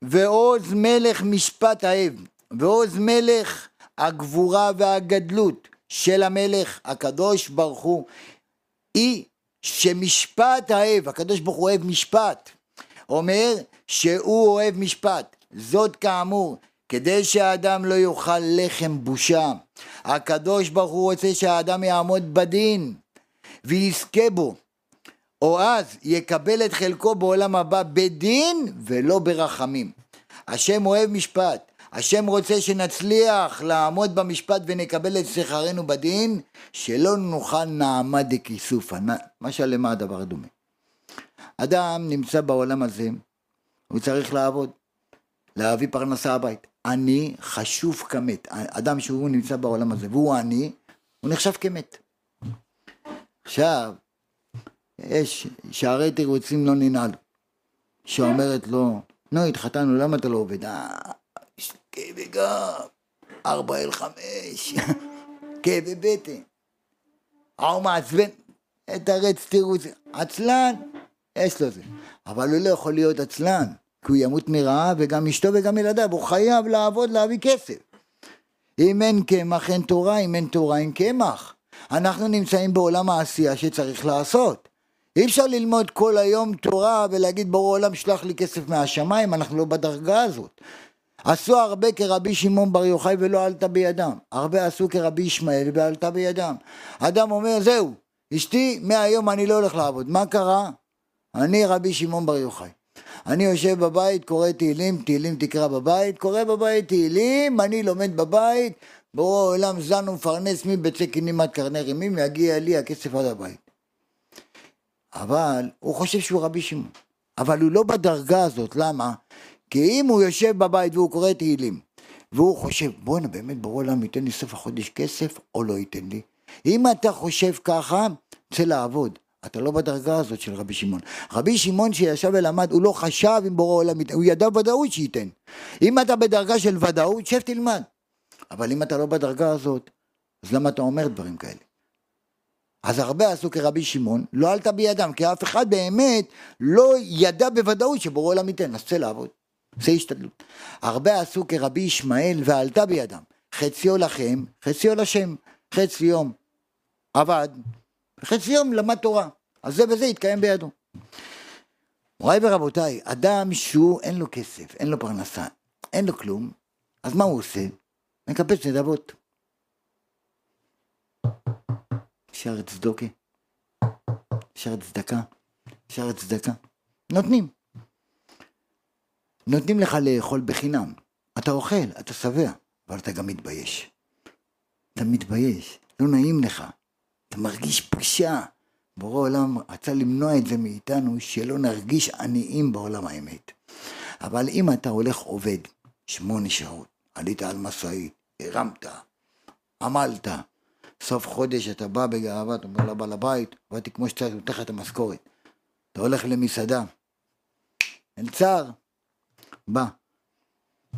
ועוז מלך משפט האב, ועוז מלך הגבורה והגדלות של המלך הקדוש ברוך הוא, היא שמשפט האב, הקדוש ברוך הוא אוהב משפט, אומר שהוא אוהב משפט, זאת כאמור, כדי שהאדם לא יאכל לחם בושה. הקדוש ברוך הוא רוצה שהאדם יעמוד בדין ויזכה בו, או אז יקבל את חלקו בעולם הבא בדין ולא ברחמים. השם אוהב משפט, השם רוצה שנצליח לעמוד במשפט ונקבל את שכרנו בדין, שלא נוכל נעמה דכיסופה. משל למה הדבר דומה? אדם נמצא בעולם הזה, הוא צריך לעבוד, להביא פרנסה הבית. עני חשוב כמת. אדם שהוא נמצא בעולם הזה והוא עני, הוא נחשב כמת. עכשיו, יש שערי תירוצים לא ננעלו, שאומרת לו, נו, התחתנו, למה אתה לא עובד? אה, יש כאבי גב, ארבע אל חמש, כאבי בטן. ההוא מעצבן, תרץ תירוץ, עצלן, יש לו זה. אבל הוא לא יכול להיות עצלן. כי הוא ימות מרעב וגם אשתו וגם ילדיו, הוא חייב לעבוד להביא כסף. אם אין קמח אין תורה, אם אין תורה אין קמח. אנחנו נמצאים בעולם העשייה שצריך לעשות. אי אפשר ללמוד כל היום תורה ולהגיד ברור עולם שלח לי כסף מהשמיים, אנחנו לא בדרגה הזאת. עשו הרבה כרבי שמעון בר יוחאי ולא עלתה בידם. הרבה עשו כרבי ישמעאל ועלתה בידם. אדם אומר זהו, אשתי מהיום אני לא הולך לעבוד. מה קרה? אני רבי שמעון בר יוחאי. אני יושב בבית, קורא תהילים, תהילים תקרא בבית, קורא בבית תהילים, אני לומד בבית, ברור העולם זן ומפרנס מבצע קינים עד קרני רימים, יגיע לי הכסף עד הבית. אבל הוא חושב שהוא רבי שמעון. אבל הוא לא בדרגה הזאת, למה? כי אם הוא יושב בבית והוא קורא תהילים, והוא חושב, בואנה באמת ברור העולם ייתן לי סוף החודש כסף או לא ייתן לי. אם אתה חושב ככה, צא לעבוד. אתה לא בדרגה הזאת של רבי שמעון. רבי שמעון שישב ולמד, הוא לא חשב אם בורא עולם ייתן, הוא ידע ודאות שייתן. אם אתה בדרגה של ודאות, שב תלמד. אבל אם אתה לא בדרגה הזאת, אז למה אתה אומר דברים כאלה? אז הרבה עשו כרבי שמעון, לא עלתה בידם, כי אף אחד באמת לא ידע בוודאות שבורא עולם ייתן, אז צא לעבוד. עושה השתדלות. הרבה עשו כרבי ישמעאל ועלתה בידם. חציו לכם, חציו לשם. חצי יום עבד, חצי יום למד תורה. אז זה וזה יתקיים בידו. מוריי ורבותיי, אדם שהוא אין לו כסף, אין לו פרנסה, אין לו כלום, אז מה הוא עושה? מקפץ נדבות. שער צדוקה, שער צדקה, שער צדקה. נותנים. נותנים לך לאכול בחינם. אתה אוכל, אתה שבע, אבל אתה גם מתבייש. אתה מתבייש, לא נעים לך. אתה מרגיש בושה. בורא עולם רצה למנוע את זה מאיתנו, שלא נרגיש עניים בעולם האמת. אבל אם אתה הולך עובד שמונה שעות, עלית על משאית, הרמת, עמלת, סוף חודש אתה בא בגאווה, אתה אומר לבעל הבית, עבדתי כמו שצריך, נותן לך את המשכורת. אתה הולך למסעדה, מלצר, בא,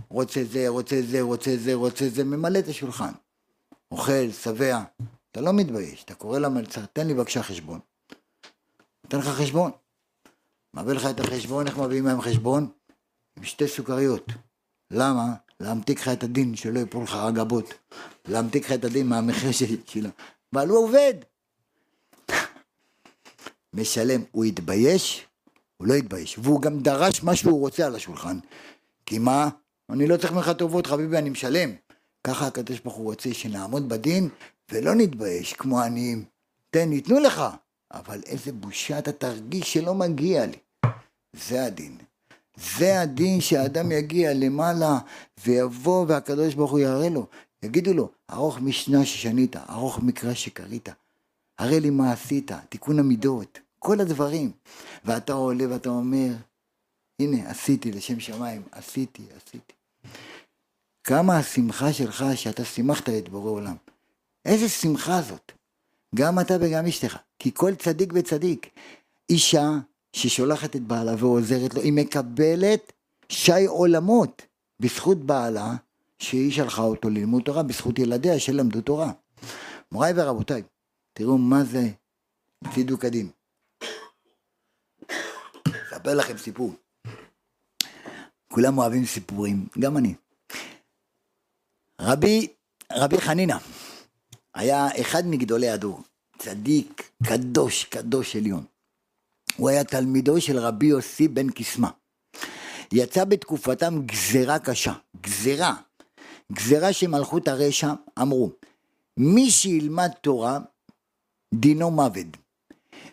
רוצה זה, רוצה זה, רוצה זה, רוצה זה, ממלא את השולחן. אוכל, שבע, אתה לא מתבייש, אתה קורא למלצר, תן לי בבקשה חשבון. נותן לך חשבון. מביא לך את החשבון, איך מביאים להם חשבון? עם שתי סוכריות. למה? להמתיק לך את הדין, שלא יפול לך הגבות. להמתיק לך את הדין מהמחיר שלו. אבל הוא עובד. משלם, הוא התבייש? הוא לא התבייש. והוא גם דרש מה שהוא רוצה על השולחן. כי מה? אני לא צריך ממך טובות, חביבי, אני משלם. ככה הקדוש ברוך הוא רוצה שנעמוד בדין ולא נתבייש כמו עניים. תן, ייתנו לך, אבל איזה בושה אתה תרגיש שלא מגיע לי. זה הדין. זה הדין שהאדם יגיע למעלה ויבוא והקדוש ברוך הוא יראה לו. יגידו לו, ארוך משנה ששנית, ארוך מקרא שקרית. הראה לי מה עשית, תיקון המידות, כל הדברים. ואתה עולה ואתה אומר, הנה, עשיתי לשם שמיים, עשיתי, עשיתי. כמה השמחה שלך שאתה שימחת את בורא עולם. איזה שמחה זאת. גם אתה וגם אשתך. כי כל צדיק וצדיק. אישה ששולחת את בעלה ועוזרת לו, היא מקבלת שי עולמות בזכות בעלה, שהיא שלחה אותו ללמוד תורה, בזכות ילדיה שלמדו תורה. מוריי ורבותיי, תראו מה זה צידוק הדין. אספר לכם סיפור. כולם אוהבים סיפורים, גם אני. רבי, רבי חנינא היה אחד מגדולי הדור, צדיק, קדוש, קדוש עליון. הוא היה תלמידו של רבי יוסי בן קיסמא. יצא בתקופתם גזרה קשה, גזרה, גזרה שמלכות הרשע אמרו, מי שילמד תורה דינו מוות.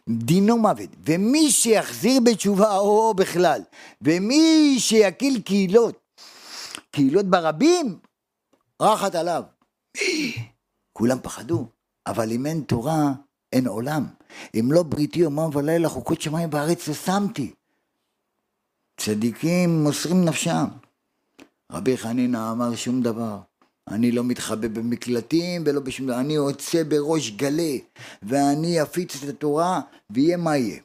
דינו מוות, ומי שיחזיר בתשובה או בכלל, ומי שיקיל קהילות, קהילות ברבים, רחת עליו. כולם פחדו, אבל אם אין תורה, אין עולם. אם לא בריתי יומם ולילה חוקות שמיים בארץ ושמתי. צדיקים מוסרים נפשם. רבי חנינא אמר שום דבר. אני לא מתחבא במקלטים ולא בשום דבר, אני יוצא בראש גלה ואני אפיץ את התורה ויהיה מה יהיה.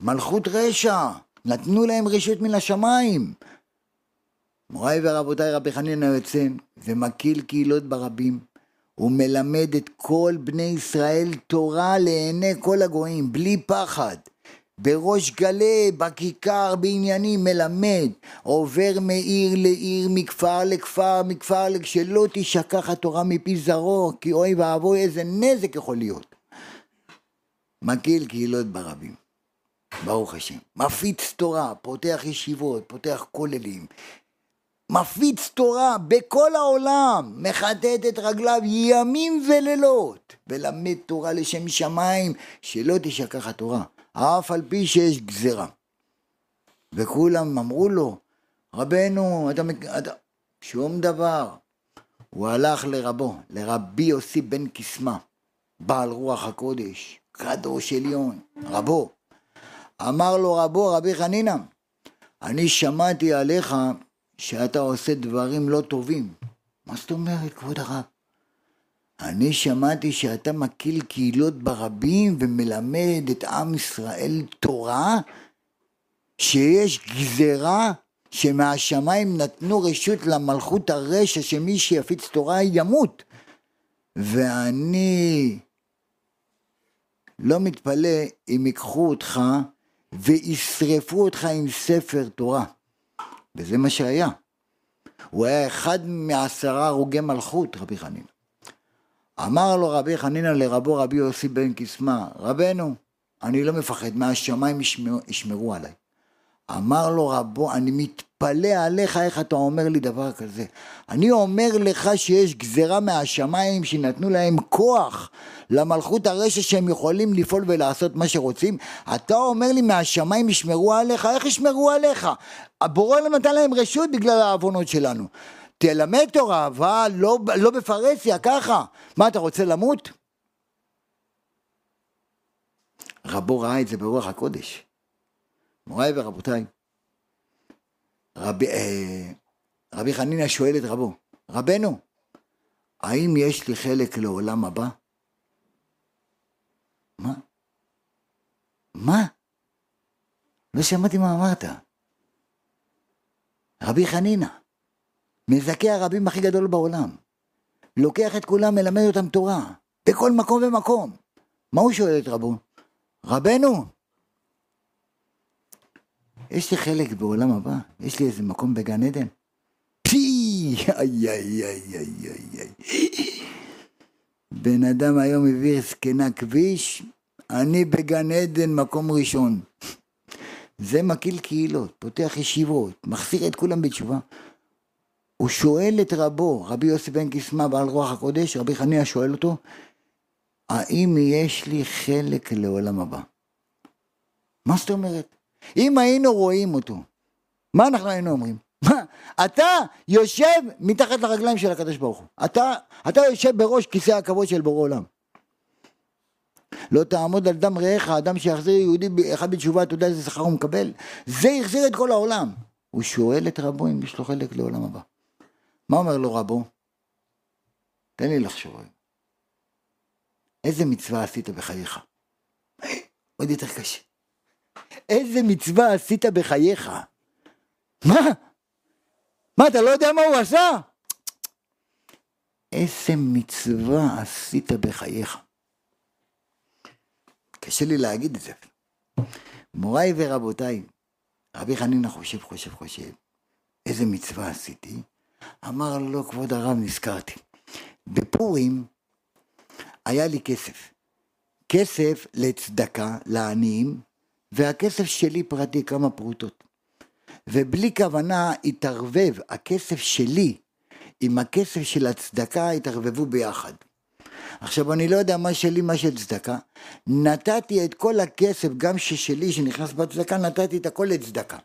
מלכות רשע, נתנו להם רשות מן השמיים. מוריי ורבותיי רבי חנינא יוצא ומקיל קהילות ברבים הוא מלמד את כל בני ישראל תורה לעיני כל הגויים בלי פחד בראש גלה, בכיכר, בעניינים, מלמד, עובר מעיר לעיר, מכפר לכפר, מכפר שלא תשכח התורה מפי זרעו, כי אוי ואבוי איזה נזק יכול להיות. מקהיל קהילות ברבים, ברוך השם. מפיץ תורה, פותח ישיבות, פותח כוללים, מפיץ תורה בכל העולם, מחטט את רגליו ימים ולילות, ולמד תורה לשם שמיים, שלא תשכח התורה. אף על פי שיש גזירה. וכולם אמרו לו, רבנו, אתה, אתה... שום דבר. הוא הלך לרבו, לרבי יוסי בן קיסמא, בעל רוח הקודש, קדוש עליון, רבו. אמר לו רבו, רבי חנינא, אני שמעתי עליך שאתה עושה דברים לא טובים. מה זאת אומרת, כבוד הרב? אני שמעתי שאתה מקיל קהילות ברבים ומלמד את עם ישראל תורה, שיש גזרה שמהשמיים נתנו רשות למלכות הרשע שמי שיפיץ תורה ימות. ואני לא מתפלא אם ייקחו אותך וישרפו אותך עם ספר תורה. וזה מה שהיה. הוא היה אחד מעשרה הרוגי מלכות, רבי חנינא. אמר לו רבי חנינא לרבו רבי יוסי בן קיסמא, רבנו, אני לא מפחד, מהשמיים ישמרו, עליי. אמר לו רבו, אני מתפלא עליך איך אתה אומר לי דבר כזה. אני אומר לך שיש גזרה מהשמיים שנתנו להם כוח למלכות הרשע שהם יכולים לפעול ולעשות מה שרוצים. אתה אומר לי מהשמיים ישמרו עליך? איך ישמרו עליך? הבורא לא נתן להם רשות בגלל העוונות שלנו. תלמד תורה, אבל לא, לא בפרהסיה, ככה. מה, אתה רוצה למות? רבו ראה את זה ברוח הקודש. מוריי ורבותיי, רבי, אה, רבי חנינא שואל את רבו, רבנו, האם יש לי חלק לעולם הבא? מה? מה? לא שמעתי מה אמרת. רבי חנינא, מזכה הרבים הכי גדול בעולם, לוקח את כולם, מלמד אותם תורה, בכל מקום ומקום. מה הוא שואל את רבו? רבנו, יש לי חלק בעולם הבא? יש לי איזה מקום בגן עדן? פי! איי איי איי איי איי איי. בן אדם היום העביר זקנה כביש, אני בגן עדן מקום ראשון. זה מקהיל קהילות, פותח ישיבות, מחזיר את כולם בתשובה. הוא שואל את רבו, רבי יוסי בן קיסמא בעל רוח הקודש, רבי חניה שואל אותו, האם יש לי חלק לעולם הבא? מה זאת אומרת? אם היינו רואים אותו, מה אנחנו היינו אומרים? מה? אתה יושב מתחת לרגליים של הקדוש ברוך הוא. אתה, אתה יושב בראש כיסא הכבוד של בורא עולם. לא תעמוד על דם רעך, אדם שיחזיר יהודי אחד בתשובה, אתה יודע איזה שכר הוא מקבל? זה החזיר את כל העולם. הוא שואל את רבו אם יש לו חלק לעולם הבא. מה אומר לו רבו? תן לי לחשוב. איזה מצווה עשית בחייך? עוד יותר קשה. איזה מצווה עשית בחייך? מה? מה, אתה לא יודע מה הוא עשה? איזה מצווה עשית בחייך? קשה לי להגיד את זה. מוריי ורבותיי, רבי חנינא חושב, חושב, חושב, איזה מצווה עשיתי? אמר לו, כבוד הרב, נזכרתי. בפורים היה לי כסף. כסף לצדקה, לעניים, והכסף שלי פרטי כמה פרוטות. ובלי כוונה התערבב הכסף שלי עם הכסף של הצדקה התערבבו ביחד. עכשיו אני לא יודע מה שלי מה של צדקה, נתתי את כל הכסף גם ששלי שנכנס בצדקה נתתי את הכל לצדקה.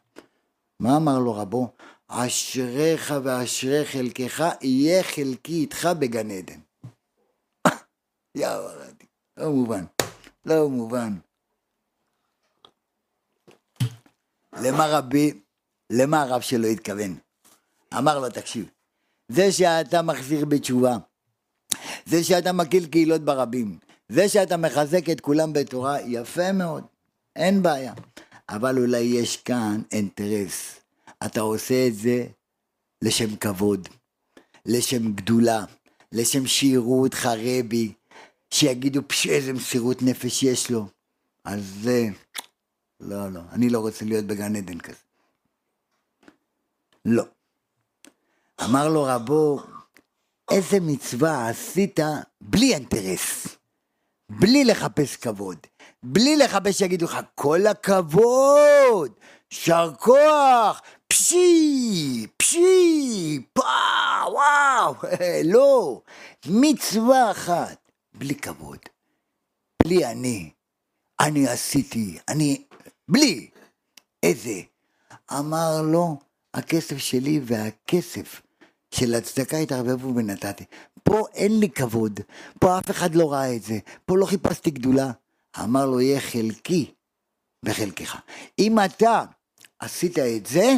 מה אמר לו רבו? אשריך ואשרי חלקך יהיה חלקי איתך בגן עדן. יא וראדי, לא מובן, לא מובן. למה רבי, למה הרב שלו התכוון? אמר לו, תקשיב, זה שאתה מחזיר בתשובה, זה שאתה מקיל קהילות ברבים, זה שאתה מחזק את כולם בתורה, יפה מאוד, אין בעיה. אבל אולי יש כאן אינטרס. אתה עושה את זה לשם כבוד, לשם גדולה, לשם שיראו אותך רבי, שיגידו פש איזה מסירות נפש יש לו. אז זה, לא, לא, אני לא רוצה להיות בגן עדן כזה. לא. אמר לו רבו, איזה מצווה עשית בלי אינטרס, בלי לחפש כבוד, בלי לחפש שיגידו לך כל הכבוד, שר כוח, פשי, פשי, פאו, וואו, לא, מצווה אחת, בלי כבוד, בלי אני, אני עשיתי, אני בלי. איזה? אמר לו, הכסף שלי והכסף של הצדקה התערבבו ונתתי. פה אין לי כבוד, פה אף אחד לא ראה את זה, פה לא חיפשתי גדולה. אמר לו, יהיה חלקי בחלקך. אם אתה עשית את זה,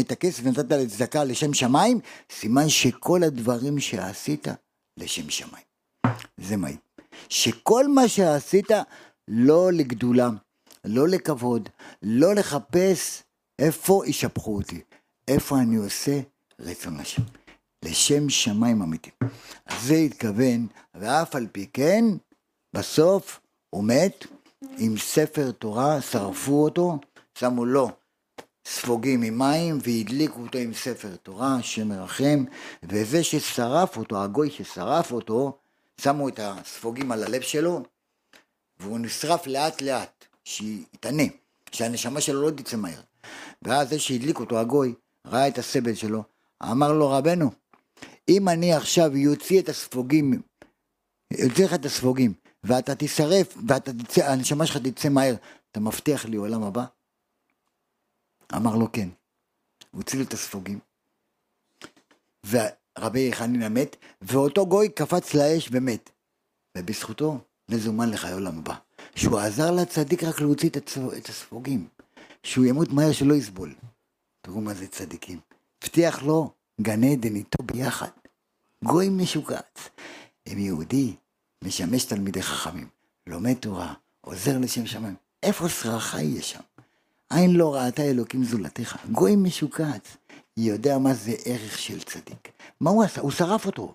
את הכסף נתת לצדקה לשם שמיים, סימן שכל הדברים שעשית לשם שמיים. זה מה שכל מה שעשית לא לגדולה, לא לכבוד, לא לחפש איפה ישבחו אותי, איפה אני עושה רצון השם, לשם שמיים אמיתי. אז זה התכוון, ואף על פי כן, בסוף הוא מת עם ספר תורה, שרפו אותו, שמו לו ספוגים עם מים והדליקו אותו עם ספר תורה, שם מרחם, וזה ששרף אותו, הגוי ששרף אותו, שמו את הספוגים על הלב שלו, והוא נשרף לאט לאט, שיתענה, שהנשמה שלו לא תצא מהר. ואז זה שהדליק אותו הגוי, ראה את הסבל שלו, אמר לו רבנו, אם אני עכשיו יוציא את הספוגים, יוציא לך את הספוגים, ואתה תשרף, ואתה תצא, הנשמה שלך תצא מהר, אתה מבטיח לי עולם הבא? אמר לו כן. הוא הציל את הספוגים. ורבי חנינא מת, ואותו גוי קפץ לאש ומת. ובזכותו מזומן לחיי עולם הבא. שהוא עזר לצדיק רק להוציא את הספוגים. שהוא ימות מהר שלא יסבול. תראו מה זה צדיקים. הבטיח לו גן עדן איתו ביחד. גוי משוקץ. אם יהודי משמש תלמידי חכמים, לומד תורה, עוזר לשם שמיים, איפה סרחה יהיה שם? עין לא ראתה אלוקים זולתך. גוי משוקץ, יודע מה זה ערך של צדיק. מה הוא עשה? הוא שרף אותו.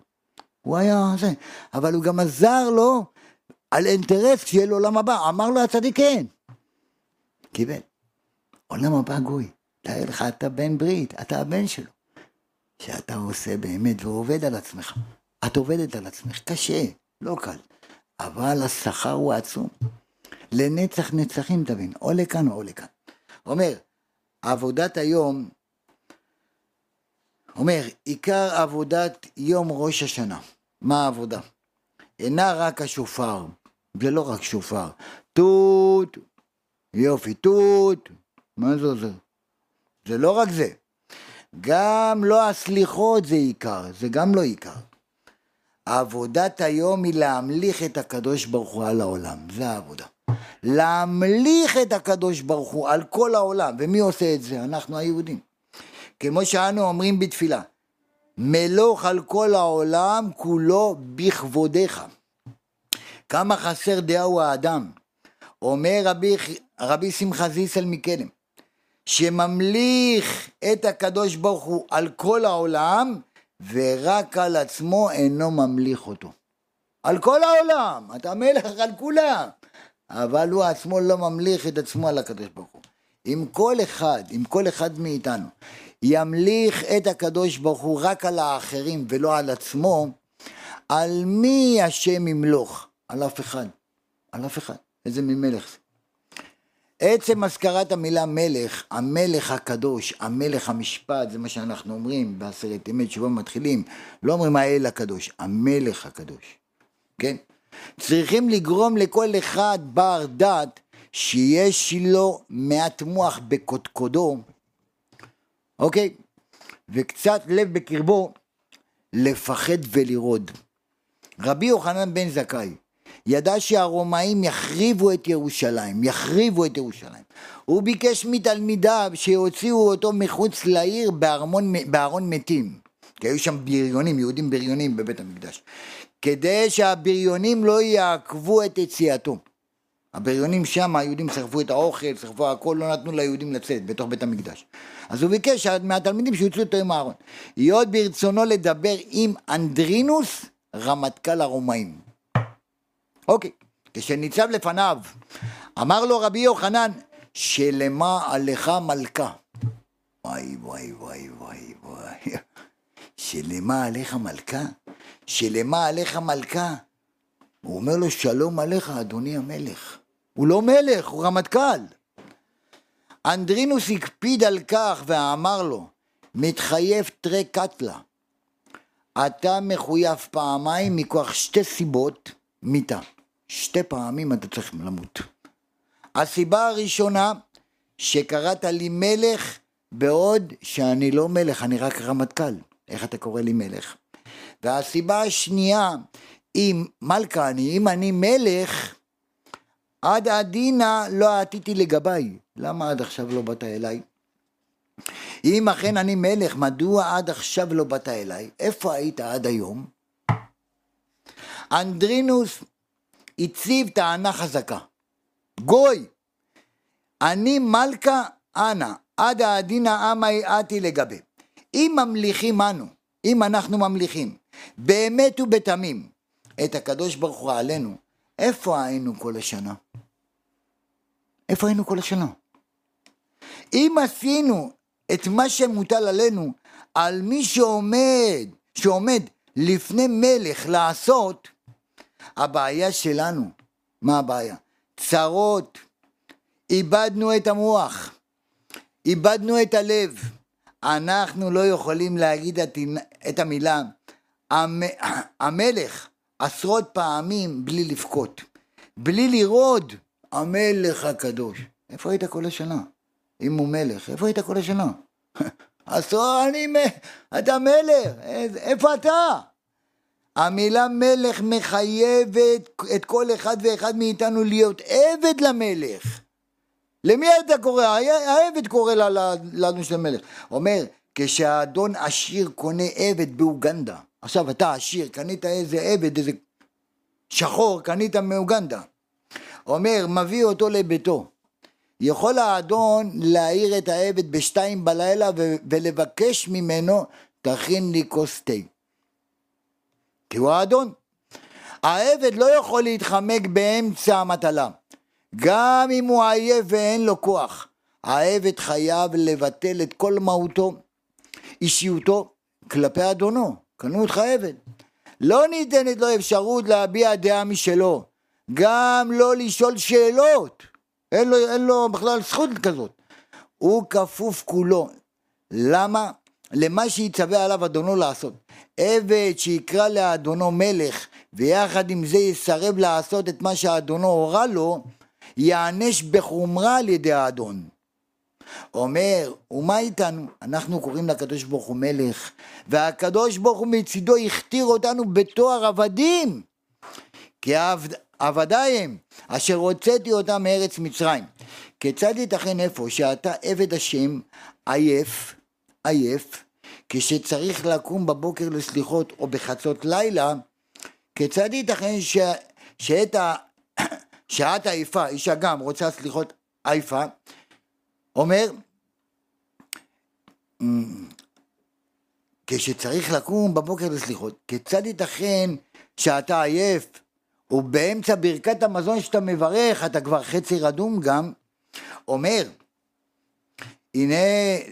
הוא היה זה. אבל הוא גם עזר לו על אינטרס לו עולם הבא. אמר לו הצדיק כן. קיבל. עולם הבא גוי. תאר לך, אתה בן ברית, אתה הבן שלו. שאתה עושה באמת ועובד על עצמך. את עובדת על עצמך, קשה, לא קל. אבל השכר הוא עצום. לנצח נצחים תבין, או לכאן או לכאן. אומר, עבודת היום, אומר, עיקר עבודת יום ראש השנה, מה העבודה? אינה רק השופר, זה לא רק שופר, תות, יופי, תות, מה זה עוזר? זה לא רק זה, גם לא הסליחות זה עיקר, זה גם לא עיקר. עבודת היום היא להמליך את הקדוש ברוך הוא על העולם, זה העבודה. להמליך את הקדוש ברוך הוא על כל העולם. ומי עושה את זה? אנחנו היהודים. כמו שאנו אומרים בתפילה, מלוך על כל העולם כולו בכבודיך. כמה חסר דעהו האדם. אומר רבי, רבי שמחה זיסל מקדם, שממליך את הקדוש ברוך הוא על כל העולם, ורק על עצמו אינו ממליך אותו. על כל העולם, אתה מלך על כולם. אבל הוא עצמו לא ממליך את עצמו על הקדוש ברוך הוא. אם כל אחד, אם כל אחד מאיתנו ימליך את הקדוש ברוך הוא רק על האחרים ולא על עצמו, על מי השם ימלוך? על אף אחד. על אף אחד. איזה ממלך זה? עצם הזכרת המילה מלך, המלך הקדוש, המלך המשפט, זה מה שאנחנו אומרים בעשרת ימי תשובה מתחילים, לא אומרים האל הקדוש, המלך הקדוש, כן? צריכים לגרום לכל אחד בר דת שיש לו מעט מוח בקודקודו, אוקיי? וקצת לב בקרבו, לפחד ולרוד. רבי יוחנן בן זכאי ידע שהרומאים יחריבו את ירושלים, יחריבו את ירושלים. הוא ביקש מתלמידיו שיוציאו אותו מחוץ לעיר בארמון, בארון מתים. כי היו שם בריונים, יהודים בריונים בבית המקדש. כדי שהבריונים לא יעכבו את יציאתו. הבריונים שם, היהודים שרפו את האוכל, שרפו הכל, לא נתנו ליהודים לצאת בתוך בית המקדש. אז הוא ביקש מהתלמידים שיוצאו אותו עם הארון. היות ברצונו לדבר עם אנדרינוס, רמטכ"ל הרומאים. אוקיי, כשניצב לפניו, אמר לו רבי יוחנן, שלמה עליך מלכה. וואי וואי וואי וואי וואי. שלמה עליך מלכה? שלמה עליך מלכה? הוא אומר לו, שלום עליך, אדוני המלך. הוא לא מלך, הוא רמטכ"ל. אנדרינוס הקפיד על כך ואמר לו, מתחייב תרי קטלה. אתה מחויב פעמיים מכוח שתי סיבות מיתה. שתי פעמים אתה צריך למות. הסיבה הראשונה, שקראת לי מלך בעוד שאני לא מלך, אני רק רמטכ"ל. איך אתה קורא לי מלך? והסיבה השנייה, אם מלכה אני, אם אני מלך, עד עדינה לא עתיתי לגביי. למה עד עכשיו לא באת אליי? אם אכן אני מלך, מדוע עד עכשיו לא באת אליי? איפה היית עד היום? אנדרינוס הציב טענה חזקה. גוי, אני מלכה אנא, עד העדינא עמי עתי לגבי. אם ממליכים אנו, אם אנחנו ממליכים, באמת ובתמים, את הקדוש ברוך הוא עלינו, איפה היינו כל השנה? איפה היינו כל השנה? אם עשינו את מה שמוטל עלינו, על מי שעומד, שעומד לפני מלך לעשות, הבעיה שלנו, מה הבעיה? צרות, איבדנו את המוח, איבדנו את הלב. אנחנו לא יכולים להגיד את המילה המלך עשרות פעמים בלי לבכות, בלי לרעוד, המלך הקדוש. איפה היית כל השנה? אם הוא מלך, איפה היית כל השנה? עשור אני, אתה מלך, איפה אתה? המילה מלך מחייבת את כל אחד ואחד מאיתנו להיות עבד למלך. למי אתה קורא? העבד קורא לנו של מלך. אומר, כשהאדון עשיר קונה עבד באוגנדה, עכשיו אתה עשיר, קנית איזה עבד, איזה שחור, קנית מאוגנדה. אומר, מביא אותו לביתו. יכול האדון להעיר את העבד בשתיים בלילה ולבקש ממנו, תכין לי כוס תה. כי הוא האדון. העבד לא יכול להתחמק באמצע המטלה. גם אם הוא עייף ואין לו כוח. העבד חייב לבטל את כל מהותו, אישיותו, כלפי אדונו. קנו אותך עבד. לא ניתנת לו אפשרות להביע דעה משלו. גם לא לשאול שאלות. אין לו, אין לו בכלל זכות כזאת. הוא כפוף כולו. למה? למה שיצווה עליו אדונו לעשות. עבד שיקרא לאדונו מלך, ויחד עם זה יסרב לעשות את מה שאדונו הורה לו, יענש בחומרה על ידי האדון. אומר, ומה איתנו? אנחנו קוראים לקדוש ברוך הוא מלך, והקדוש ברוך הוא מצידו הכתיר אותנו בתואר עבדים. כי עבדי הם, אשר הוצאתי אותם מארץ מצרים. כיצד ייתכן איפה שאתה עבד השם, עייף, עייף, כשצריך לקום בבוקר לסליחות או בחצות לילה, כיצד ייתכן ש... שאת ה... שאת עייפה, אישה גם רוצה סליחות עייפה, אומר, כשצריך לקום בבוקר לסליחות, כיצד ייתכן שאתה עייף ובאמצע ברכת המזון שאתה מברך, אתה כבר חצי רדום גם, אומר, הנה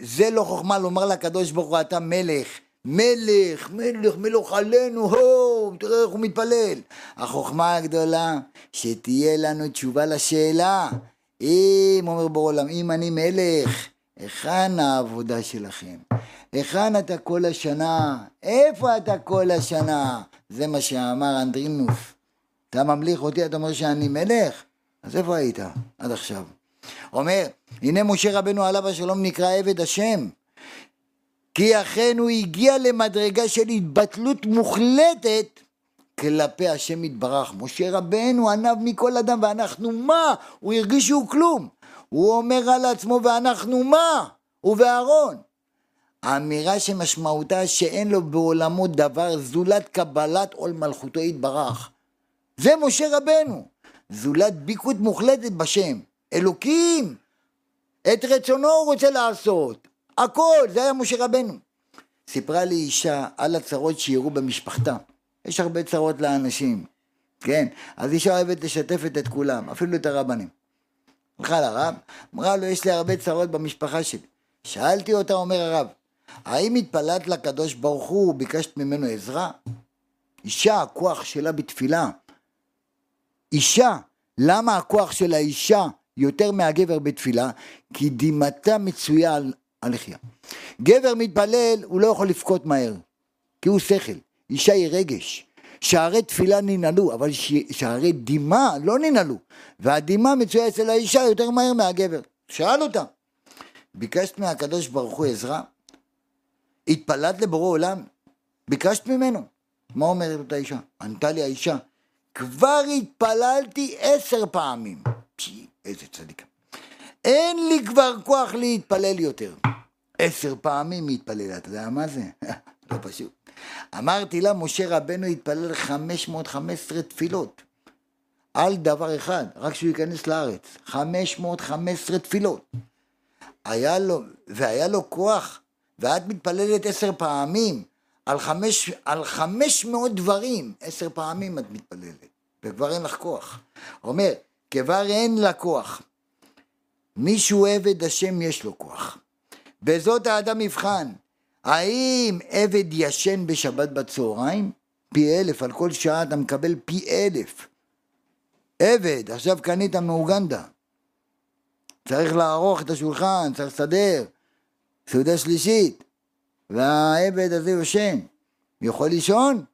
זה לא חוכמה לומר לקדוש ברוך הוא אתה מלך, מלך, מלך, מלוך עלינו, הו, תראה איך הוא מתפלל. החוכמה הגדולה, שתהיה לנו תשובה לשאלה. אם, אומר בעולם, אם אני מלך, היכן העבודה שלכם? היכן אתה כל השנה? איפה אתה כל השנה? זה מה שאמר אנדרינוס. אתה ממליך אותי, אתה אומר שאני מלך? אז איפה היית עד עכשיו? אומר, הנה משה רבנו עליו השלום נקרא עבד השם. כי אכן הוא הגיע למדרגה של התבטלות מוחלטת כלפי השם יתברך. משה רבנו ענב מכל אדם ואנחנו מה? הוא הרגיש שהוא כלום. הוא אומר על עצמו ואנחנו מה? הוא ואהרון. האמירה שמשמעותה שאין לו בעולמו דבר זולת קבלת עול מלכותו יתברך. זה משה רבנו. זולת ביקות מוחלטת בשם. אלוקים, את רצונו הוא רוצה לעשות. הכל, זה היה משה רבנו. סיפרה לי אישה על הצרות שאירעו במשפחתה. יש הרבה צרות לאנשים, כן? אז אישה אוהבת לשתף את כולם, אפילו את הרבנים. הלכה לרב, אמרה לו, יש לי הרבה צרות במשפחה שלי. שאלתי אותה, אומר הרב, האם התפללת לקדוש ברוך הוא וביקשת ממנו עזרה? אישה, הכוח שלה בתפילה. אישה, למה הכוח של האישה יותר מהגבר בתפילה? כי דמעתה מצויה על הלחייה. גבר מתפלל, הוא לא יכול לבכות מהר, כי הוא שכל. אישה היא רגש. שערי תפילה ננעלו, אבל שערי דמעה לא ננעלו. והדמעה מצויה אצל האישה יותר מהר מהגבר. שאל אותה, ביקשת מהקדוש ברוך הוא עזרה? התפללת לבורא עולם? ביקשת ממנו? מה אומרת אותה אישה? ענתה לי האישה, כבר התפללתי עשר פעמים. פשי, איזה צדיקה. אין לי כבר כוח להתפלל יותר. עשר פעמים להתפלל, אתה יודע מה זה? לא פשוט. אמרתי לה, משה רבנו התפלל 515 תפילות. על דבר אחד, רק שהוא ייכנס לארץ. 515 תפילות. היה לו, והיה לו כוח, ואת מתפללת עשר פעמים על, חמש, על 500 דברים, עשר פעמים את מתפללת, וכבר אין לך כוח. אומר, כבר אין לה כוח. מי שהוא עבד השם יש לו כוח. בזאת האדם יבחן, האם עבד ישן בשבת בצהריים? פי אלף, על כל שעה אתה מקבל פי אלף. עבד, עכשיו קנית מאוגנדה. צריך לערוך את השולחן, צריך לסדר. סעודה שלישית. והעבד הזה יושן. יכול לישון?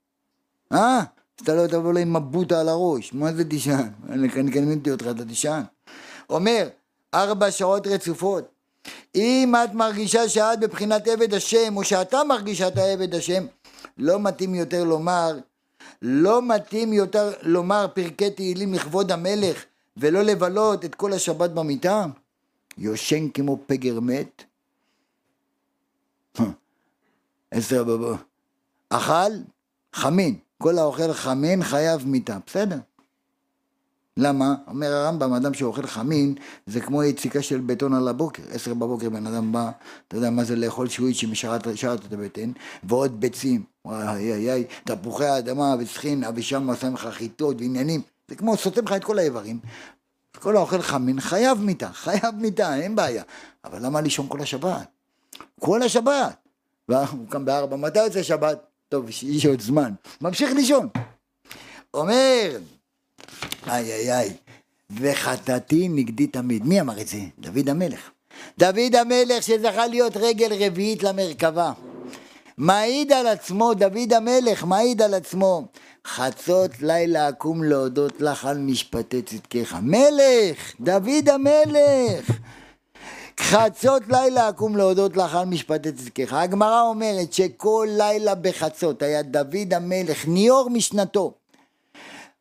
אה? שאתה לא תבוא לו עם מבוטה על הראש. מה זה תישן? אני קניתי אותך, אתה תישן. אומר, ארבע שעות רצופות. אם את מרגישה שאת בבחינת עבד השם, או שאתה מרגיש שאתה עבד השם, לא מתאים יותר לומר, לא מתאים יותר לומר פרקי תהילים לכבוד המלך, ולא לבלות את כל השבת במיטה? יושן כמו פגר מת? עשר בבוא. אכל, חמין. כל האוכל חמין חייב מיתה. בסדר. למה? אומר הרמב"ם, אדם שאוכל חמין זה כמו יציקה של בטון על הבוקר. עשר בבוקר בן אדם בא, אתה יודע מה זה לאכול שוויץ' שמשרת את הבטן, ועוד ביצים, וואי איי איי, תפוחי האדמה וסחינה ושם עושה לך חיטות ועניינים. זה כמו סותם לך את כל האיברים. כל האוכל חמין חייב מיתה, חייב מיתה, אין בעיה. אבל למה לישון כל השבת? כל השבת. והוא קם בארבע, מתי יוצא שבת? טוב, יש עוד זמן. ממשיך לישון. אומר, איי איי איי, וחטאתי נגדי תמיד. מי אמר את זה? דוד המלך. דוד המלך שזכה להיות רגל רביעית למרכבה. מעיד על עצמו, דוד המלך מעיד על עצמו. חצות לילה אקום להודות לך על משפטי צדקך. מלך, דוד המלך. חצות לילה אקום להודות לך על משפטי צדקך. הגמרא אומרת שכל לילה בחצות היה דוד המלך, ניאור משנתו.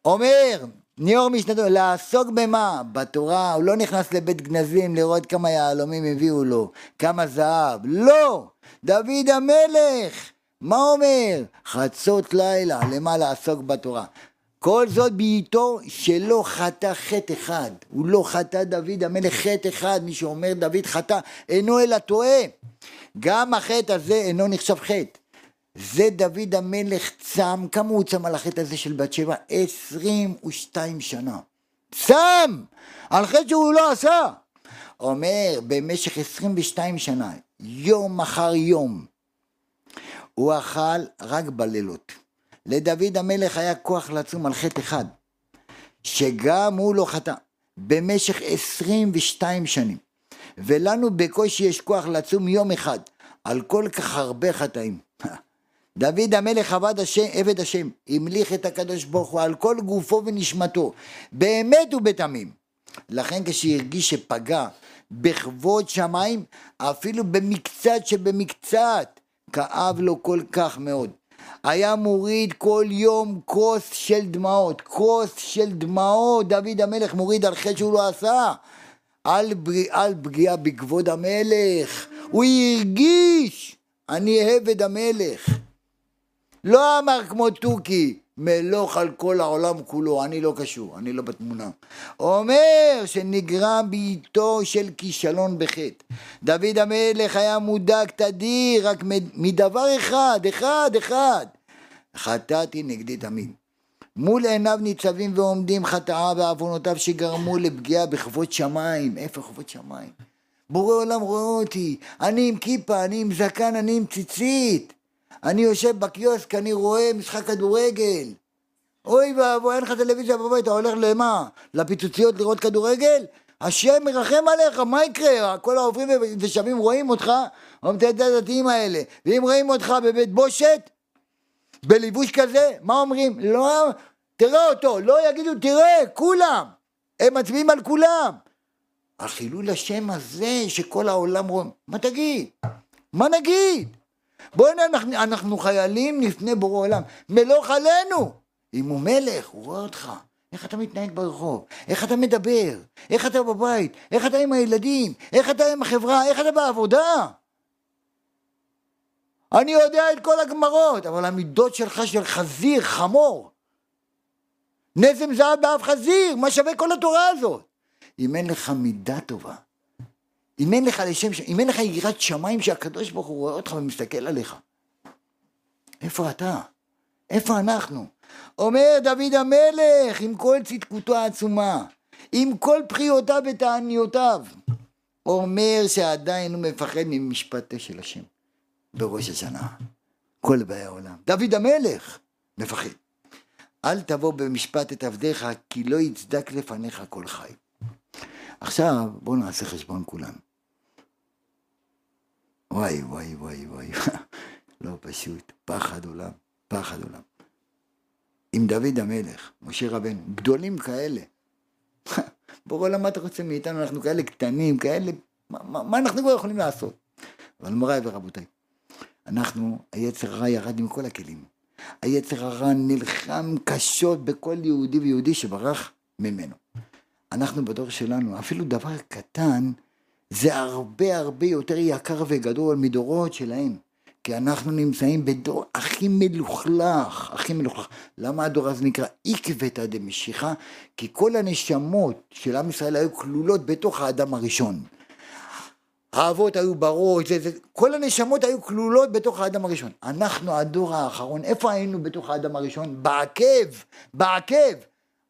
אומר, ניאור משנתו, לעסוק במה? בתורה, הוא לא נכנס לבית גנזים לראות כמה יהלומים הביאו לו, כמה זהב, לא! דוד המלך! מה אומר? חצות לילה, למה לעסוק בתורה? כל זאת בעיתו שלא חטא חטא אחד. הוא לא חטא דוד המלך חטא אחד. מי שאומר דוד חטא אינו אלא טועה. גם החטא הזה אינו נחשב חטא. זה דוד המלך צם, כמה הוא צם על החטא הזה של בת שבע? עשרים ושתיים שנה. צם! על חטא שהוא לא עשה. אומר, במשך עשרים ושתיים שנה, יום אחר יום, הוא אכל רק בלילות. לדוד המלך היה כוח לצום על חטא אחד, שגם הוא לא חטא, במשך 22 שנים. ולנו בקושי יש כוח לצום יום אחד, על כל כך הרבה חטאים. דוד המלך עבד השם, עבד השם, המליך את הקדוש ברוך הוא על כל גופו ונשמתו, באמת ובתמים. לכן כשהרגיש שפגע בכבוד שמיים, אפילו במקצת שבמקצת, כאב לו כל כך מאוד. היה מוריד כל יום כוס של דמעות, כוס של דמעות, דוד המלך מוריד על חטא שהוא לא עשה, על, על פגיעה בכבוד המלך, הוא הרגיש, אני עבד המלך. לא אמר כמו תוכי, מלוך על כל העולם כולו, אני לא קשור, אני לא בתמונה. אומר שנגרם בעיתו של כישלון בחטא. דוד המלך היה מודאג תדיר רק מדבר אחד, אחד, אחד. חטאתי נגדי תמיד. מול עיניו ניצבים ועומדים חטאיו ועוונותיו שגרמו לפגיעה בכבוד שמיים. איפה כבוד שמיים? בורא עולם רואה אותי, אני עם כיפה, אני עם זקן, אני עם ציצית. אני יושב בקיוסק, אני רואה משחק כדורגל. אוי ואבוי, אין לך טלוויזיה בבית, אתה הולך למה? לפיצוציות לראות כדורגל? השם מרחם עליך, מה יקרה? כל העוברים ושבים רואים אותך, את הדתיים האלה, ואם רואים אותך בבית בושת, בלבוש כזה, מה אומרים? לא, תראה אותו, לא יגידו תראה, כולם, הם מצביעים על כולם. החילול השם הזה שכל העולם רואה, מה תגיד? מה נגיד? בואי אנחנו, אנחנו חיילים לפני בורא עולם, מלוך עלינו. אם הוא מלך, הוא רואה אותך. איך אתה מתנהג ברחוב? איך אתה מדבר? איך אתה בבית? איך אתה עם הילדים? איך אתה עם החברה? איך אתה בעבודה? אני יודע את כל הגמרות, אבל המידות שלך של חזיר, חמור. נזם זהב באף חזיר, מה שווה כל התורה הזאת? אם אין לך מידה טובה, אם אין לך לשם, אם אין לך יראת שמיים שהקדוש ברוך הוא רואה אותך ומסתכל עליך, איפה אתה? איפה אנחנו? אומר דוד המלך, עם כל צדקותו העצומה, עם כל בחיותיו ותעניותיו, אומר שעדיין הוא מפחד ממשפטה של השם בראש השנה. כל באי העולם. דוד המלך מפחד. אל תבוא במשפט את עבדיך, כי לא יצדק לפניך כל חי. עכשיו, בואו נעשה חשבון כולנו. וואי, וואי, וואי, וואי, לא פשוט, פחד עולם, פחד עולם. עם דוד המלך, משה רבנו, גדולים כאלה. בורא עולם, מה אתה רוצה מאיתנו? אנחנו כאלה קטנים, כאלה... מה, מה, מה אנחנו כבר יכולים לעשות? אבל מוריי ורבותיי, אנחנו, היצר הרע ירד עם כל הכלים. היצר הרע נלחם קשות בכל יהודי ויהודי שברח ממנו. אנחנו בדור שלנו, אפילו דבר קטן, זה הרבה הרבה יותר יקר וגדול מדורות שלהם. כי אנחנו נמצאים בדור הכי מלוכלך, הכי מלוכלך. למה הדור הזה נקרא עקבתא דמשיחא? כי כל הנשמות של עם ישראל היו כלולות בתוך האדם הראשון. האבות היו בראש, זה, זה, כל הנשמות היו כלולות בתוך האדם הראשון. אנחנו הדור האחרון, איפה היינו בתוך האדם הראשון? בעקב, בעקב.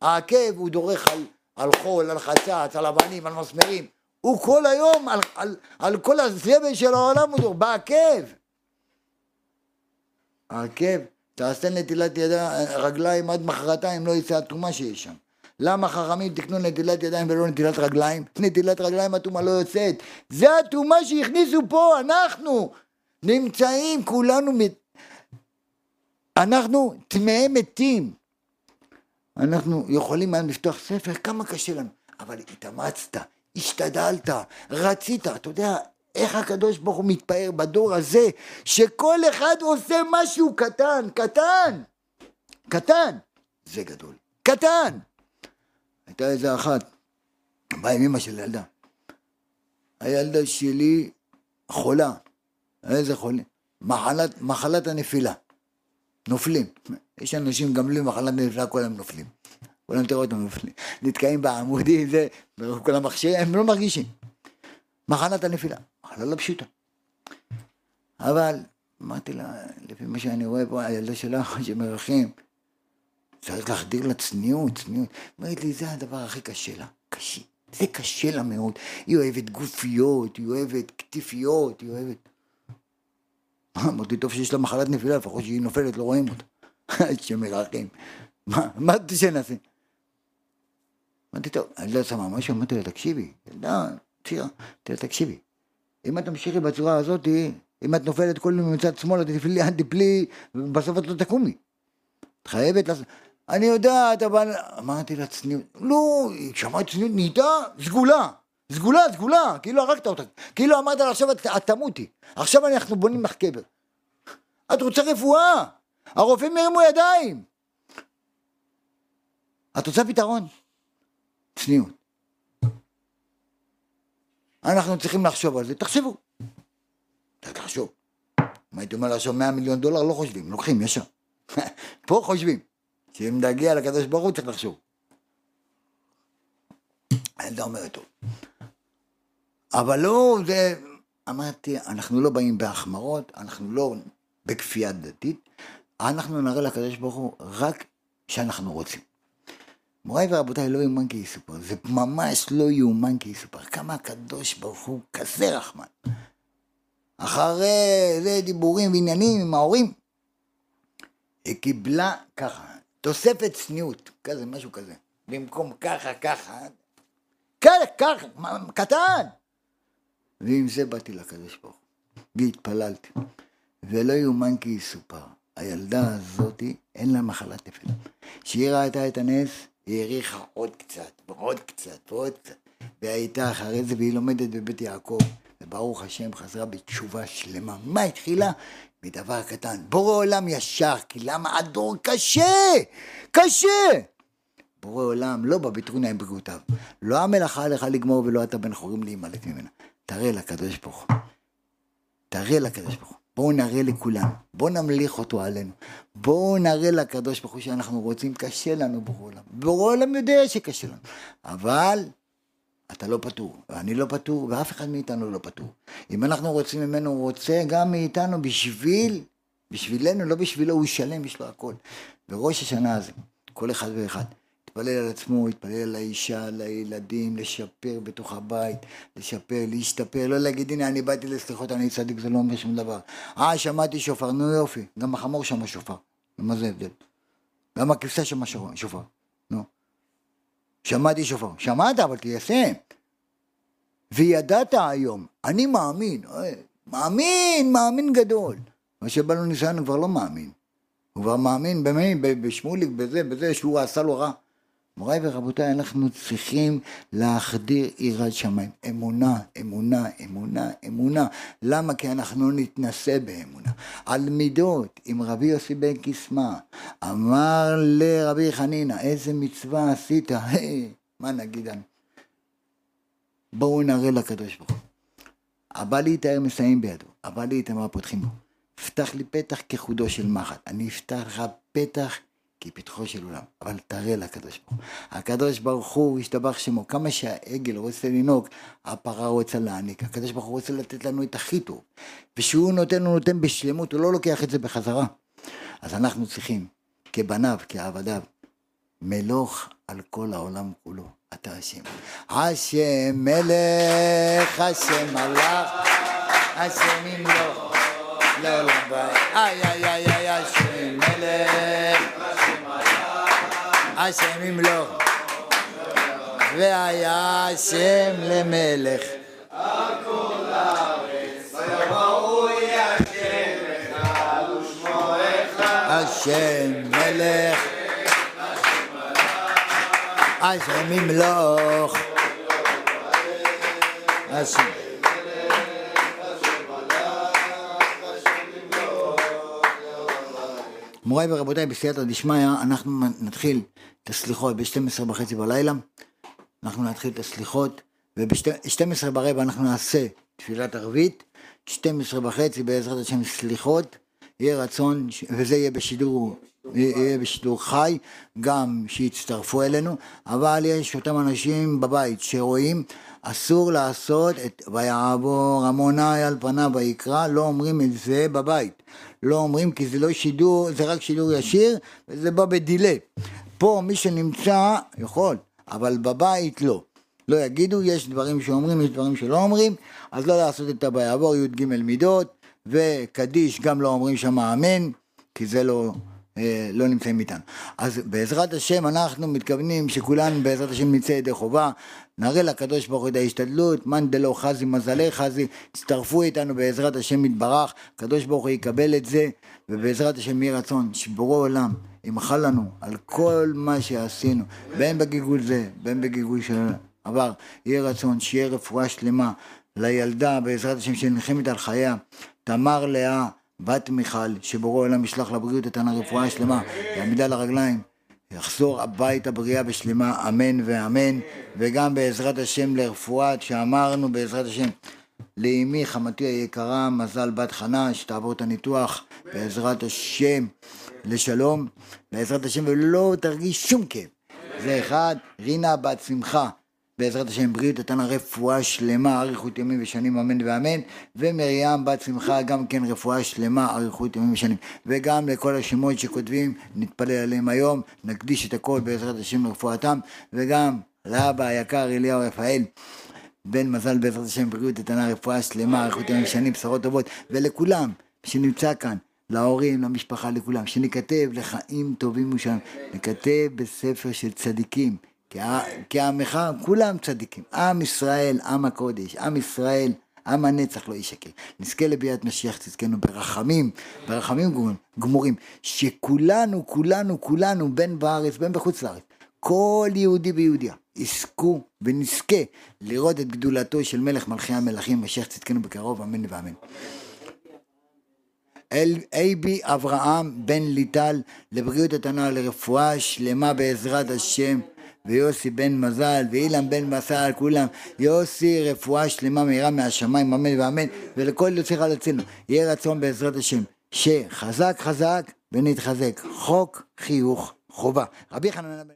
העקב הוא דורך על, על חול, על חצץ, על אבנים, על מסמרים. הוא כל היום, על, על, על כל הזבל של העולם הוא דורך, בעקב. העקב, תעשה נטילת ידיים, רגליים עד מחרתיים, לא יצא הטומאה שיש שם. למה חכמים תקנו נטילת ידיים ולא נטילת רגליים? נטילת רגליים הטומאה לא יוצאת. זה הטומאה שהכניסו פה, אנחנו נמצאים כולנו, אנחנו טמאי מתים. אנחנו יכולים היום לפתוח ספר, כמה קשה לנו, אבל התאמצת, השתדלת, רצית, אתה יודע, איך הקדוש ברוך הוא מתפאר בדור הזה, שכל אחד עושה משהו קטן, קטן, קטן, זה גדול, קטן. הייתה איזה אחת, באה עם אמא של ילדה. הילדה שלי חולה, איזה חולה? מחלת, מחלת הנפילה. נופלים. יש אנשים גם בלי מחלת נפילה, כולם נופלים. כולם תראו אותם נופלים. נתקעים בעמודים, זה, כל המכשירים, הם לא מרגישים. מחלת הנפילה, מחלה לא פשוטה. אבל אמרתי לה, לפי מה שאני רואה פה, הילדה שלך שמרחים, צריך להחדיר לה צניעות, צניעות. אומרת לי, זה הדבר הכי קשה לה, קשה. זה קשה לה מאוד. היא אוהבת גופיות, היא אוהבת כתפיות, היא אוהבת... אמרתי, טוב שיש לה מחלת נפילה, לפחות שהיא נופלת, לא רואים אותה. שמרחים. מה, מה אתה רוצה שנעשה? אמרתי, טוב, אני לא שמה משהו, אמרתי לה, תקשיבי, ילדה, לה, תקשיבי, אם את תמשיכי בצורה הזאת, אם את נופלת כל יום מצד שמאל, את תפלי, את ובסוף את לא תקומי. את חייבת לעשות... אני יודעת, אבל... אמרתי לה צניעות, לא, שמעת צניעות, נהייתה סגולה. סגולה, סגולה, כאילו הרגת אותה. כאילו אמרת לה עכשיו את, תמותי. עכשיו אנחנו בונים לך קבר. את רוצה רפואה. הרופאים הרימו ידיים. את רוצה פתרון? צניעות. אנחנו צריכים לחשוב על זה, תחשבו. תחשוב. אם הייתי אומר לחשוב 100 מיליון דולר, לא חושבים, לוקחים ישר. פה חושבים. שאם נגיע לקדוש ברוך הוא צריך לחשוב. הילדה אומרת טוב. אבל לא, זה... אמרתי, אנחנו לא באים בהחמרות, אנחנו לא בכפייה דתית, אנחנו נראה לקדוש ברוך הוא רק שאנחנו רוצים. מוריי ורבותיי, לא יאומן כי יסופר, זה ממש לא יאומן כי יסופר, כמה הקדוש ברוך הוא כזה רחמן. אחרי זה דיבורים ועניינים עם ההורים, היא קיבלה ככה, תוספת צניעות, כזה, משהו כזה. במקום ככה, ככה, ככה, ככה, קטן. ועם זה באתי לקדוש ברוך הוא, והתפללתי. ולא יאומן כי יסופר. הילדה הזאתי, אין לה מחלת נפל. כשהיא ראתה את הנס, היא העריכה עוד קצת, ועוד קצת, ועוד קצת. והייתה אחרי זה, והיא לומדת בבית יעקב, וברוך השם חזרה בתשובה שלמה. מה התחילה? מדבר קטן. בורא עולם ישר, כי למה הדור קשה? קשה! בורא עולם לא בא בטרונה עם בריאותיו. לא המלאכה עליך לגמור ולא אתה בן חורים להימלט ממנה. תראה לקדוש ברוך. תראה לקדוש ברוך. בואו נראה לכולם, בואו נמליך אותו עלינו. בואו נראה לקדוש ברוך הוא שאנחנו רוצים, קשה לנו בורא עולם. בורא עולם יודע שקשה לנו. אבל אתה לא פטור, ואני לא פטור, ואף אחד מאיתנו לא פטור. אם אנחנו רוצים ממנו, הוא רוצה גם מאיתנו בשביל, בשבילנו, לא בשבילו, הוא ישלם, יש לו הכל. בראש השנה הזה, כל אחד ואחד, יתפלל על עצמו, יתפלל על האישה, על הילדים, לשפר בתוך הבית, לשפר, להשתפר, לא להגיד הנה אני באתי לסליחות, אני צדיק, זה לא אומר שום דבר. אה, שמעתי שופר, נו יופי, גם החמור שם שופר, מה זה הבדל? גם הכבשה שם שופר. שמעתי שופר, שמעת אבל תיישם. וידעת היום, אני מאמין, מאמין, מאמין גדול. שבא לו ניסיון הוא כבר לא מאמין. הוא כבר מאמין במי, בשמוליק, בזה, בזה, שהוא עשה לו רע. מוריי ורבותיי, אנחנו צריכים להחדיר יראת שמיים. אמונה, אמונה, אמונה, אמונה. למה? כי אנחנו נתנסה באמונה. על מידות, אם רבי יוסי בן קיסמא אמר לרבי חנינא, איזה מצווה עשית? מה נגיד לנו? בואו נראה לקדוש ברוך הוא. הבא להתאר מסיים בידו, הבא להתאמר פותחים בו. פתח לי פתח כחודו של מחט. אני אפתח לך פתח כפתחו של עולם. אבל תראה לקדוש ברוך הוא. הקדוש ברוך הוא, השתבח שמו, כמה שהעגל רוצה לנהוג, הפרה רוצה להעניק. הקדוש ברוך הוא רוצה לתת לנו את הכי טוב. ושהוא נותן, הוא נותן בשלמות, הוא לא לוקח את זה בחזרה. אז אנחנו צריכים, כבניו, כעבדיו, מלוך על כל העולם כולו. אתה השם. השם מלך, השם מלך, השם ימלוך. לעולם בית. איי איי איי השם ימלוך, והיה השם למלך. השם מלך, השם ימלוך, השם מוריי ורבותיי, בסייעתא דשמיא, אנחנו נתחיל את הסליחות ב-12 וחצי בלילה. אנחנו נתחיל את הסליחות, וב-12 ברבע אנחנו נעשה תפילת ערבית, 12 וחצי בעזרת השם סליחות, יהיה רצון, וזה יהיה בשידור, יהיה בשידור חי, גם שיצטרפו אלינו, אבל יש אותם אנשים בבית שרואים, אסור לעשות את ויעבור עמוני על פניו ויקרא, לא אומרים את זה בבית. לא אומרים כי זה לא שידור, זה רק שידור ישיר, וזה בא בדיליי. פה מי שנמצא יכול, אבל בבית לא. לא יגידו, יש דברים שאומרים, יש דברים שלא אומרים, אז לא לעשות את ה"ויעבור" י"ג מידות, וקדיש גם לא אומרים שם אמן, כי זה לא... אה, לא נמצאים איתנו. אז בעזרת השם אנחנו מתכוונים שכולנו בעזרת השם נצא ידי חובה, נראה לקדוש ברוך הוא את ההשתדלות, מאן דלא חזי מזלי חזי, תצטרפו איתנו בעזרת השם יתברך, הקדוש ברוך הוא יקבל את זה, ובעזרת השם יהי רצון שבורא עולם ימחל לנו על כל מה שעשינו, בין בגיגול זה, בין בגיגול של עבר, יהי רצון שיהיה רפואה שלמה לילדה בעזרת השם שנלחמת על חייה, תמר לאה בת מיכל, שבורא עולם ישלח לבריאות את הרפואה השלמה, יעמידה לרגליים, יחזור הביתה בריאה בשלמה, אמן ואמן, וגם בעזרת השם לרפואה, שאמרנו בעזרת השם, לאמי חמתי היקרה, מזל בת חנה, שתעבור את הניתוח, בעזרת השם, לשלום, בעזרת השם, ולא תרגיש שום כאב. זה אחד, רינה בת שמחה, בעזרת השם בריאות נתן רפואה שלמה, אריכות ימים ושנים אמן ואמן, ומרים בת שמחה גם כן רפואה שלמה, אריכות ימים ושנים, וגם לכל השמות שכותבים, נתפלל עליהם היום, נקדיש את הכל בעזרת השם לרפואתם, וגם לאבא היקר אליהו רפאל. בן מזל בעזרת השם בריאות נתנה רפואה שלמה, אריכות ימים ושנים, בשורות טובות, ולכולם שנמצא כאן, להורים, למשפחה, לכולם, שניכתב לחיים טובים ושלום, נכתב בספר של צדיקים. כי עמך כולם צדיקים. עם ישראל, עם הקודש, עם ישראל, עם הנצח לא ישקר. נזכה לביאת משיח תזכנו ברחמים, ברחמים גמורים, שכולנו, כולנו, כולנו, בין בארץ, בין בחוץ לארץ, כל יהודי ויהודיה, יזכו ונזכה לראות את גדולתו של מלך מלכי המלכים, משיח צדקנו בקרוב, אמן ואמן. אל אייבי אברהם בן ליטל, לבריאות התנא, לרפואה שלמה בעזרת השם. ויוסי בן מזל, ואילן בן מסל, כולם. יוסי, רפואה שלמה מהירה מהשמיים, אמן ואמן, ולכל יוצא חלצינו. יהיה רצון בעזרת השם, שחזק חזק ונתחזק. חוק חיוך חובה. רבי חנן